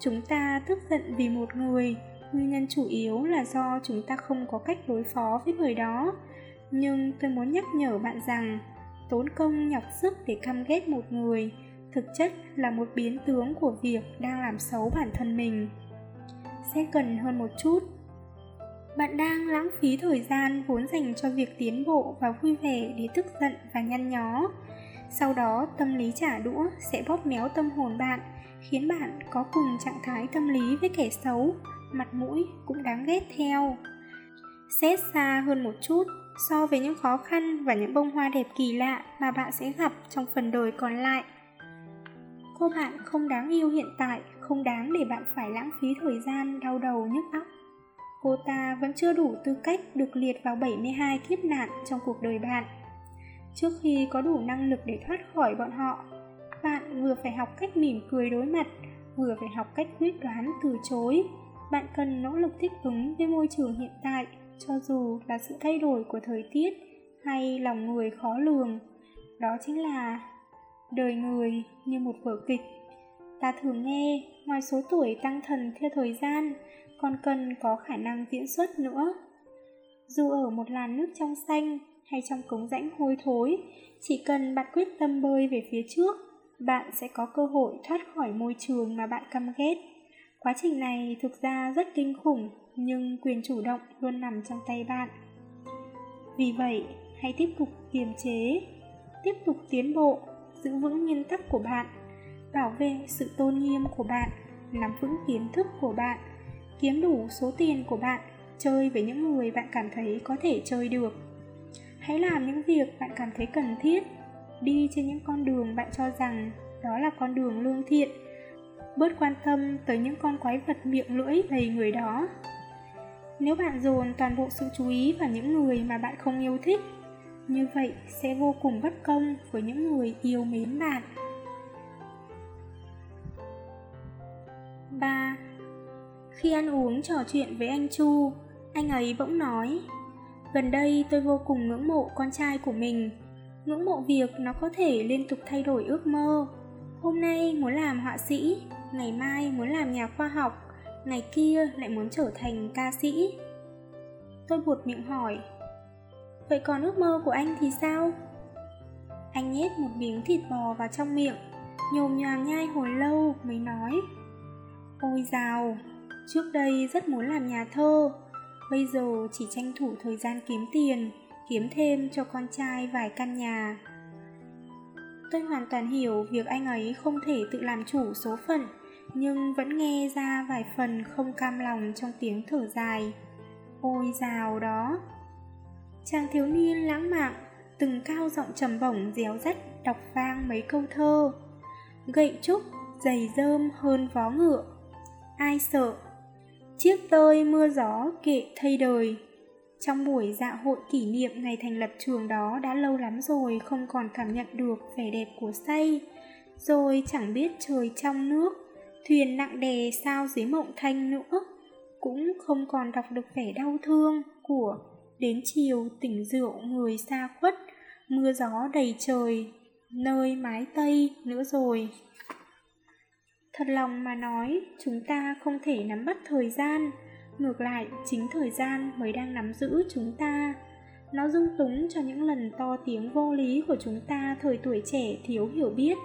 Chúng ta tức giận vì một người, nguyên nhân chủ yếu là do chúng ta không có cách đối phó với người đó. Nhưng tôi muốn nhắc nhở bạn rằng, tốn công nhọc sức để căm ghét một người, thực chất là một biến tướng của việc đang làm xấu bản thân mình. Sẽ cần hơn một chút bạn đang lãng phí thời gian vốn dành cho việc tiến bộ và vui vẻ để tức giận và nhăn nhó. Sau đó, tâm lý trả đũa sẽ bóp méo tâm hồn bạn, khiến bạn có cùng trạng thái tâm lý với kẻ xấu, mặt mũi cũng đáng ghét theo. Xét xa hơn một chút so với những khó khăn và những bông hoa đẹp kỳ lạ mà bạn sẽ gặp trong phần đời còn lại. Cô bạn không đáng yêu hiện tại, không đáng để bạn phải lãng phí thời gian đau đầu nhức óc cô ta vẫn chưa đủ tư cách được liệt vào 72 kiếp nạn trong cuộc đời bạn. Trước khi có đủ năng lực để thoát khỏi bọn họ, bạn vừa phải học cách mỉm cười đối mặt, vừa phải học cách quyết đoán từ chối. Bạn cần nỗ lực thích ứng với môi trường hiện tại, cho dù là sự thay đổi của thời tiết hay lòng người khó lường. Đó chính là đời người như một vở kịch. Ta thường nghe, ngoài số tuổi tăng thần theo thời gian, còn cần có khả năng diễn xuất nữa. Dù ở một làn nước trong xanh hay trong cống rãnh hôi thối, chỉ cần bạn quyết tâm bơi về phía trước, bạn sẽ có cơ hội thoát khỏi môi trường mà bạn căm ghét. Quá trình này thực ra rất kinh khủng, nhưng quyền chủ động luôn nằm trong tay bạn. Vì vậy, hãy tiếp tục kiềm chế, tiếp tục tiến bộ, giữ vững nguyên tắc của bạn, bảo vệ sự tôn nghiêm của bạn, nắm vững kiến thức của bạn kiếm đủ số tiền của bạn, chơi với những người bạn cảm thấy có thể chơi được. Hãy làm những việc bạn cảm thấy cần thiết, đi trên những con đường bạn cho rằng đó là con đường lương thiện. Bớt quan tâm tới những con quái vật miệng lưỡi đầy người đó. Nếu bạn dồn toàn bộ sự chú ý vào những người mà bạn không yêu thích, như vậy sẽ vô cùng bất công với những người yêu mến bạn. 3. Khi ăn uống trò chuyện với anh Chu, anh ấy bỗng nói Gần đây tôi vô cùng ngưỡng mộ con trai của mình. Ngưỡng mộ việc nó có thể liên tục thay đổi ước mơ. Hôm nay muốn làm họa sĩ, ngày mai muốn làm nhà khoa học Ngày kia lại muốn trở thành ca sĩ. Tôi buột miệng hỏi Vậy còn ước mơ của anh thì sao? Anh nhét một miếng thịt bò vào trong miệng Nhồm nhòm nhai hồi lâu mới nói Ôi dào, Trước đây rất muốn làm nhà thơ, bây giờ chỉ tranh thủ thời gian kiếm tiền, kiếm thêm cho con trai vài căn nhà. Tôi hoàn toàn hiểu việc anh ấy không thể tự làm chủ số phận, nhưng vẫn nghe ra vài phần không cam lòng trong tiếng thở dài. Ôi rào đó! Chàng thiếu niên lãng mạn từng cao giọng trầm bổng réo rách đọc vang mấy câu thơ. Gậy trúc dày dơm hơn vó ngựa. Ai sợ chiếc tơi mưa gió kệ thay đời. Trong buổi dạ hội kỷ niệm ngày thành lập trường đó đã lâu lắm rồi không còn cảm nhận được vẻ đẹp của say. Rồi chẳng biết trời trong nước, thuyền nặng đè sao dưới mộng thanh nữa. Cũng không còn đọc được vẻ đau thương của đến chiều tỉnh rượu người xa khuất. Mưa gió đầy trời, nơi mái tây nữa rồi thật lòng mà nói, chúng ta không thể nắm bắt thời gian. Ngược lại, chính thời gian mới đang nắm giữ chúng ta. Nó dung túng cho những lần to tiếng vô lý của chúng ta thời tuổi trẻ thiếu hiểu biết,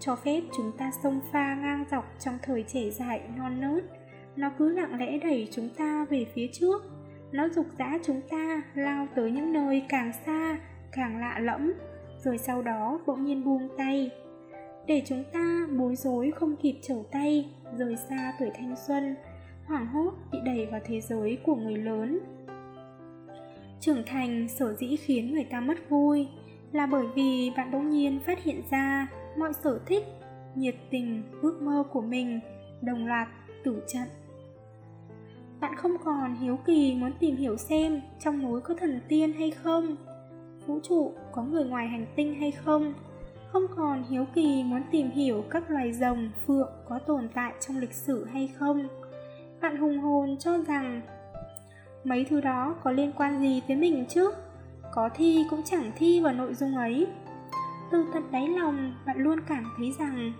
cho phép chúng ta xông pha ngang dọc trong thời trẻ dại non nớt. Nó cứ lặng lẽ đẩy chúng ta về phía trước. Nó dục dã chúng ta lao tới những nơi càng xa, càng lạ lẫm. Rồi sau đó bỗng nhiên buông tay để chúng ta bối rối không kịp trở tay, rời xa tuổi thanh xuân, hoảng hốt bị đẩy vào thế giới của người lớn. Trưởng thành sở dĩ khiến người ta mất vui là bởi vì bạn bỗng nhiên phát hiện ra mọi sở thích, nhiệt tình, ước mơ của mình đồng loạt tử trận. Bạn không còn hiếu kỳ muốn tìm hiểu xem trong núi có thần tiên hay không, vũ trụ có người ngoài hành tinh hay không không còn hiếu kỳ muốn tìm hiểu các loài rồng, phượng có tồn tại trong lịch sử hay không. Bạn hùng hồn cho rằng mấy thứ đó có liên quan gì tới mình chứ? Có thi cũng chẳng thi vào nội dung ấy. Từ tận đáy lòng, bạn luôn cảm thấy rằng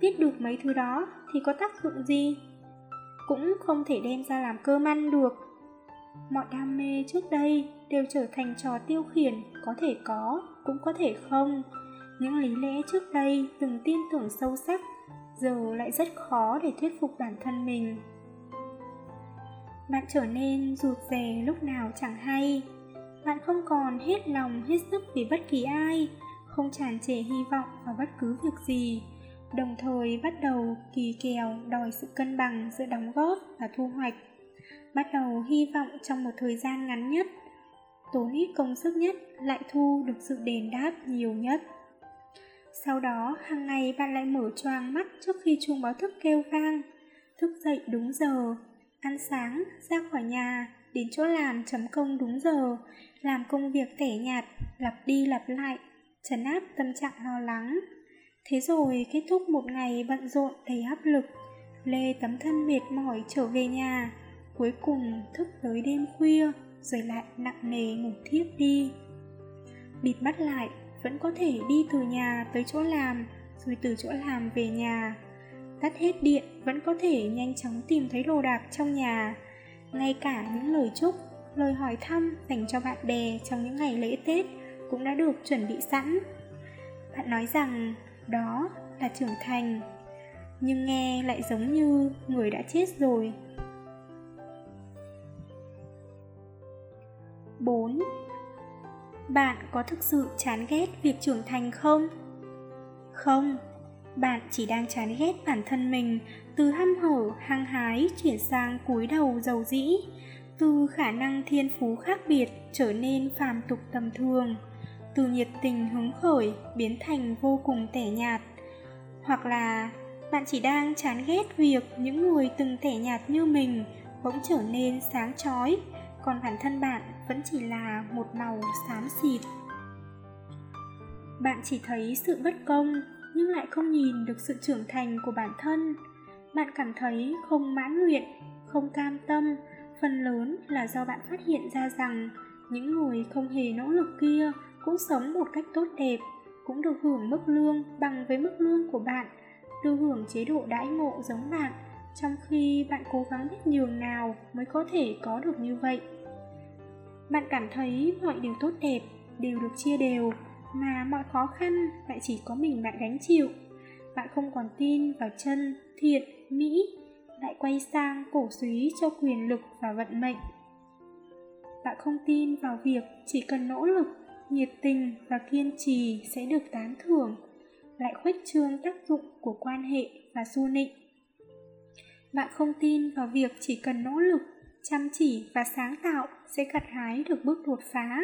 biết được mấy thứ đó thì có tác dụng gì? Cũng không thể đem ra làm cơm ăn được. Mọi đam mê trước đây đều trở thành trò tiêu khiển, có thể có, cũng có thể không những lý lẽ trước đây từng tin tưởng sâu sắc, giờ lại rất khó để thuyết phục bản thân mình. Bạn trở nên rụt rè lúc nào chẳng hay. Bạn không còn hết lòng, hết sức vì bất kỳ ai, không tràn trề hy vọng vào bất cứ việc gì, đồng thời bắt đầu kỳ kèo đòi sự cân bằng giữa đóng góp và thu hoạch, bắt đầu hy vọng trong một thời gian ngắn nhất, tốn ít công sức nhất, lại thu được sự đền đáp nhiều nhất sau đó, hàng ngày bạn lại mở choàng mắt trước khi chuông báo thức kêu vang. Thức dậy đúng giờ, ăn sáng, ra khỏi nhà, đến chỗ làm chấm công đúng giờ, làm công việc tẻ nhạt, lặp đi lặp lại, trấn áp tâm trạng lo lắng. Thế rồi, kết thúc một ngày bận rộn đầy áp lực, lê tấm thân mệt mỏi trở về nhà. Cuối cùng, thức tới đêm khuya, rồi lại nặng nề ngủ thiếp đi. Bịt mắt lại vẫn có thể đi từ nhà tới chỗ làm, rồi từ chỗ làm về nhà. Tắt hết điện, vẫn có thể nhanh chóng tìm thấy đồ đạc trong nhà. Ngay cả những lời chúc, lời hỏi thăm dành cho bạn bè trong những ngày lễ tết cũng đã được chuẩn bị sẵn. Bạn nói rằng, đó là trưởng thành, nhưng nghe lại giống như người đã chết rồi. 4. Bạn có thực sự chán ghét việc trưởng thành không? Không, bạn chỉ đang chán ghét bản thân mình từ hăm hở hăng hái chuyển sang cúi đầu dầu dĩ từ khả năng thiên phú khác biệt trở nên phàm tục tầm thường từ nhiệt tình hứng khởi biến thành vô cùng tẻ nhạt hoặc là bạn chỉ đang chán ghét việc những người từng tẻ nhạt như mình bỗng trở nên sáng chói còn bản thân bạn vẫn chỉ là một màu xám xịt. Bạn chỉ thấy sự bất công, nhưng lại không nhìn được sự trưởng thành của bản thân. Bạn cảm thấy không mãn nguyện, không cam tâm, phần lớn là do bạn phát hiện ra rằng những người không hề nỗ lực kia cũng sống một cách tốt đẹp, cũng được hưởng mức lương bằng với mức lương của bạn, được hưởng chế độ đãi ngộ giống bạn trong khi bạn cố gắng biết nhường nào mới có thể có được như vậy bạn cảm thấy mọi điều tốt đẹp đều được chia đều, mà mọi khó khăn lại chỉ có mình bạn gánh chịu. Bạn không còn tin vào chân, thiện, mỹ, lại quay sang cổ suý cho quyền lực và vận mệnh. Bạn không tin vào việc chỉ cần nỗ lực, nhiệt tình và kiên trì sẽ được tán thưởng, lại khuếch trương tác dụng của quan hệ và du nịnh. Bạn không tin vào việc chỉ cần nỗ lực chăm chỉ và sáng tạo sẽ gặt hái được bước đột phá,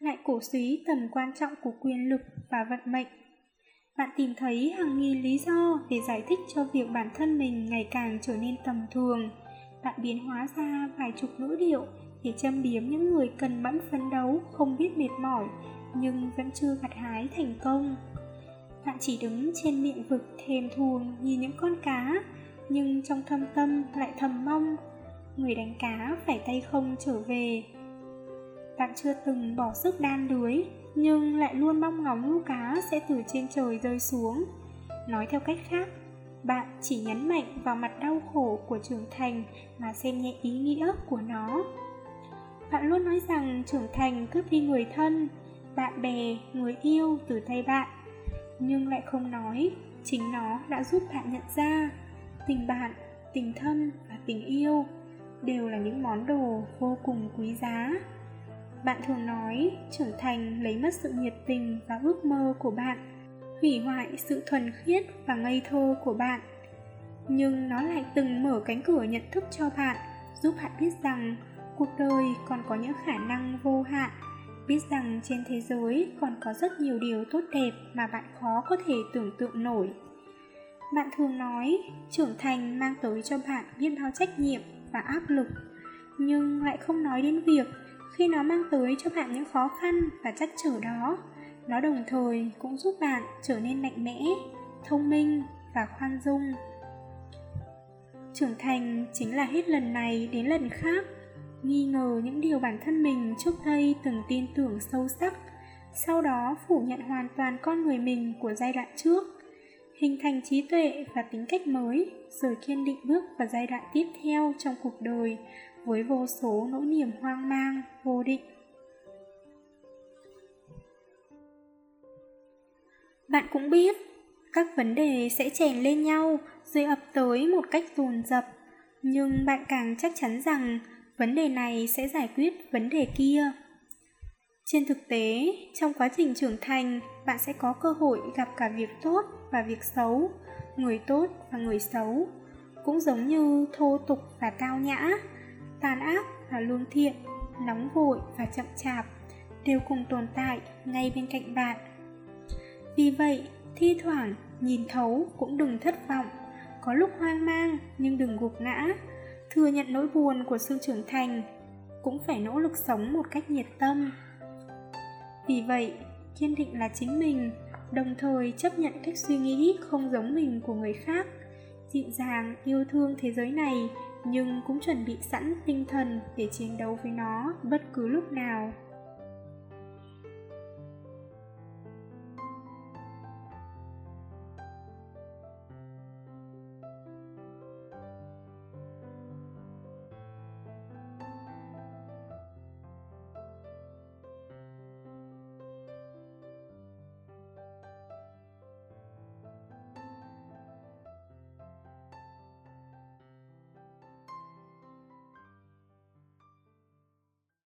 lại cổ suý tầm quan trọng của quyền lực và vận mệnh. Bạn tìm thấy hàng nghìn lý do để giải thích cho việc bản thân mình ngày càng trở nên tầm thường. Bạn biến hóa ra vài chục ngữ điệu để châm biếm những người cần mẫn phấn đấu, không biết mệt mỏi, nhưng vẫn chưa gặt hái thành công. Bạn chỉ đứng trên miệng vực thèm thuồng nhìn những con cá, nhưng trong thâm tâm lại thầm mong người đánh cá phải tay không trở về. Bạn chưa từng bỏ sức đan lưới, nhưng lại luôn mong ngóng lũ cá sẽ từ trên trời rơi xuống. Nói theo cách khác, bạn chỉ nhấn mạnh vào mặt đau khổ của trưởng thành mà xem nhẹ ý nghĩa của nó. Bạn luôn nói rằng trưởng thành cướp đi người thân, bạn bè, người yêu từ tay bạn. Nhưng lại không nói, chính nó đã giúp bạn nhận ra tình bạn, tình thân và tình yêu đều là những món đồ vô cùng quý giá. Bạn thường nói trưởng thành lấy mất sự nhiệt tình và ước mơ của bạn, hủy hoại sự thuần khiết và ngây thơ của bạn. Nhưng nó lại từng mở cánh cửa nhận thức cho bạn, giúp bạn biết rằng cuộc đời còn có những khả năng vô hạn, biết rằng trên thế giới còn có rất nhiều điều tốt đẹp mà bạn khó có thể tưởng tượng nổi. Bạn thường nói, trưởng thành mang tới cho bạn biết bao trách nhiệm và áp lực. Nhưng lại không nói đến việc khi nó mang tới cho bạn những khó khăn và trắc trở đó, nó đồng thời cũng giúp bạn trở nên mạnh mẽ, thông minh và khoan dung. Trưởng thành chính là hết lần này đến lần khác. Nghi ngờ những điều bản thân mình trước đây từng tin tưởng sâu sắc, sau đó phủ nhận hoàn toàn con người mình của giai đoạn trước hình thành trí tuệ và tính cách mới, rồi kiên định bước vào giai đoạn tiếp theo trong cuộc đời với vô số nỗi niềm hoang mang, vô định. Bạn cũng biết, các vấn đề sẽ chèn lên nhau rồi ập tới một cách dồn dập, nhưng bạn càng chắc chắn rằng vấn đề này sẽ giải quyết vấn đề kia. Trên thực tế, trong quá trình trưởng thành, bạn sẽ có cơ hội gặp cả việc tốt và việc xấu, người tốt và người xấu, cũng giống như thô tục và tao nhã, tàn ác và lương thiện, nóng vội và chậm chạp, đều cùng tồn tại ngay bên cạnh bạn. Vì vậy, thi thoảng nhìn thấu cũng đừng thất vọng, có lúc hoang mang nhưng đừng gục ngã, thừa nhận nỗi buồn của sự trưởng thành, cũng phải nỗ lực sống một cách nhiệt tâm. Vì vậy, kiên định là chính mình đồng thời chấp nhận cách suy nghĩ không giống mình của người khác, dịu dàng yêu thương thế giới này nhưng cũng chuẩn bị sẵn tinh thần để chiến đấu với nó bất cứ lúc nào.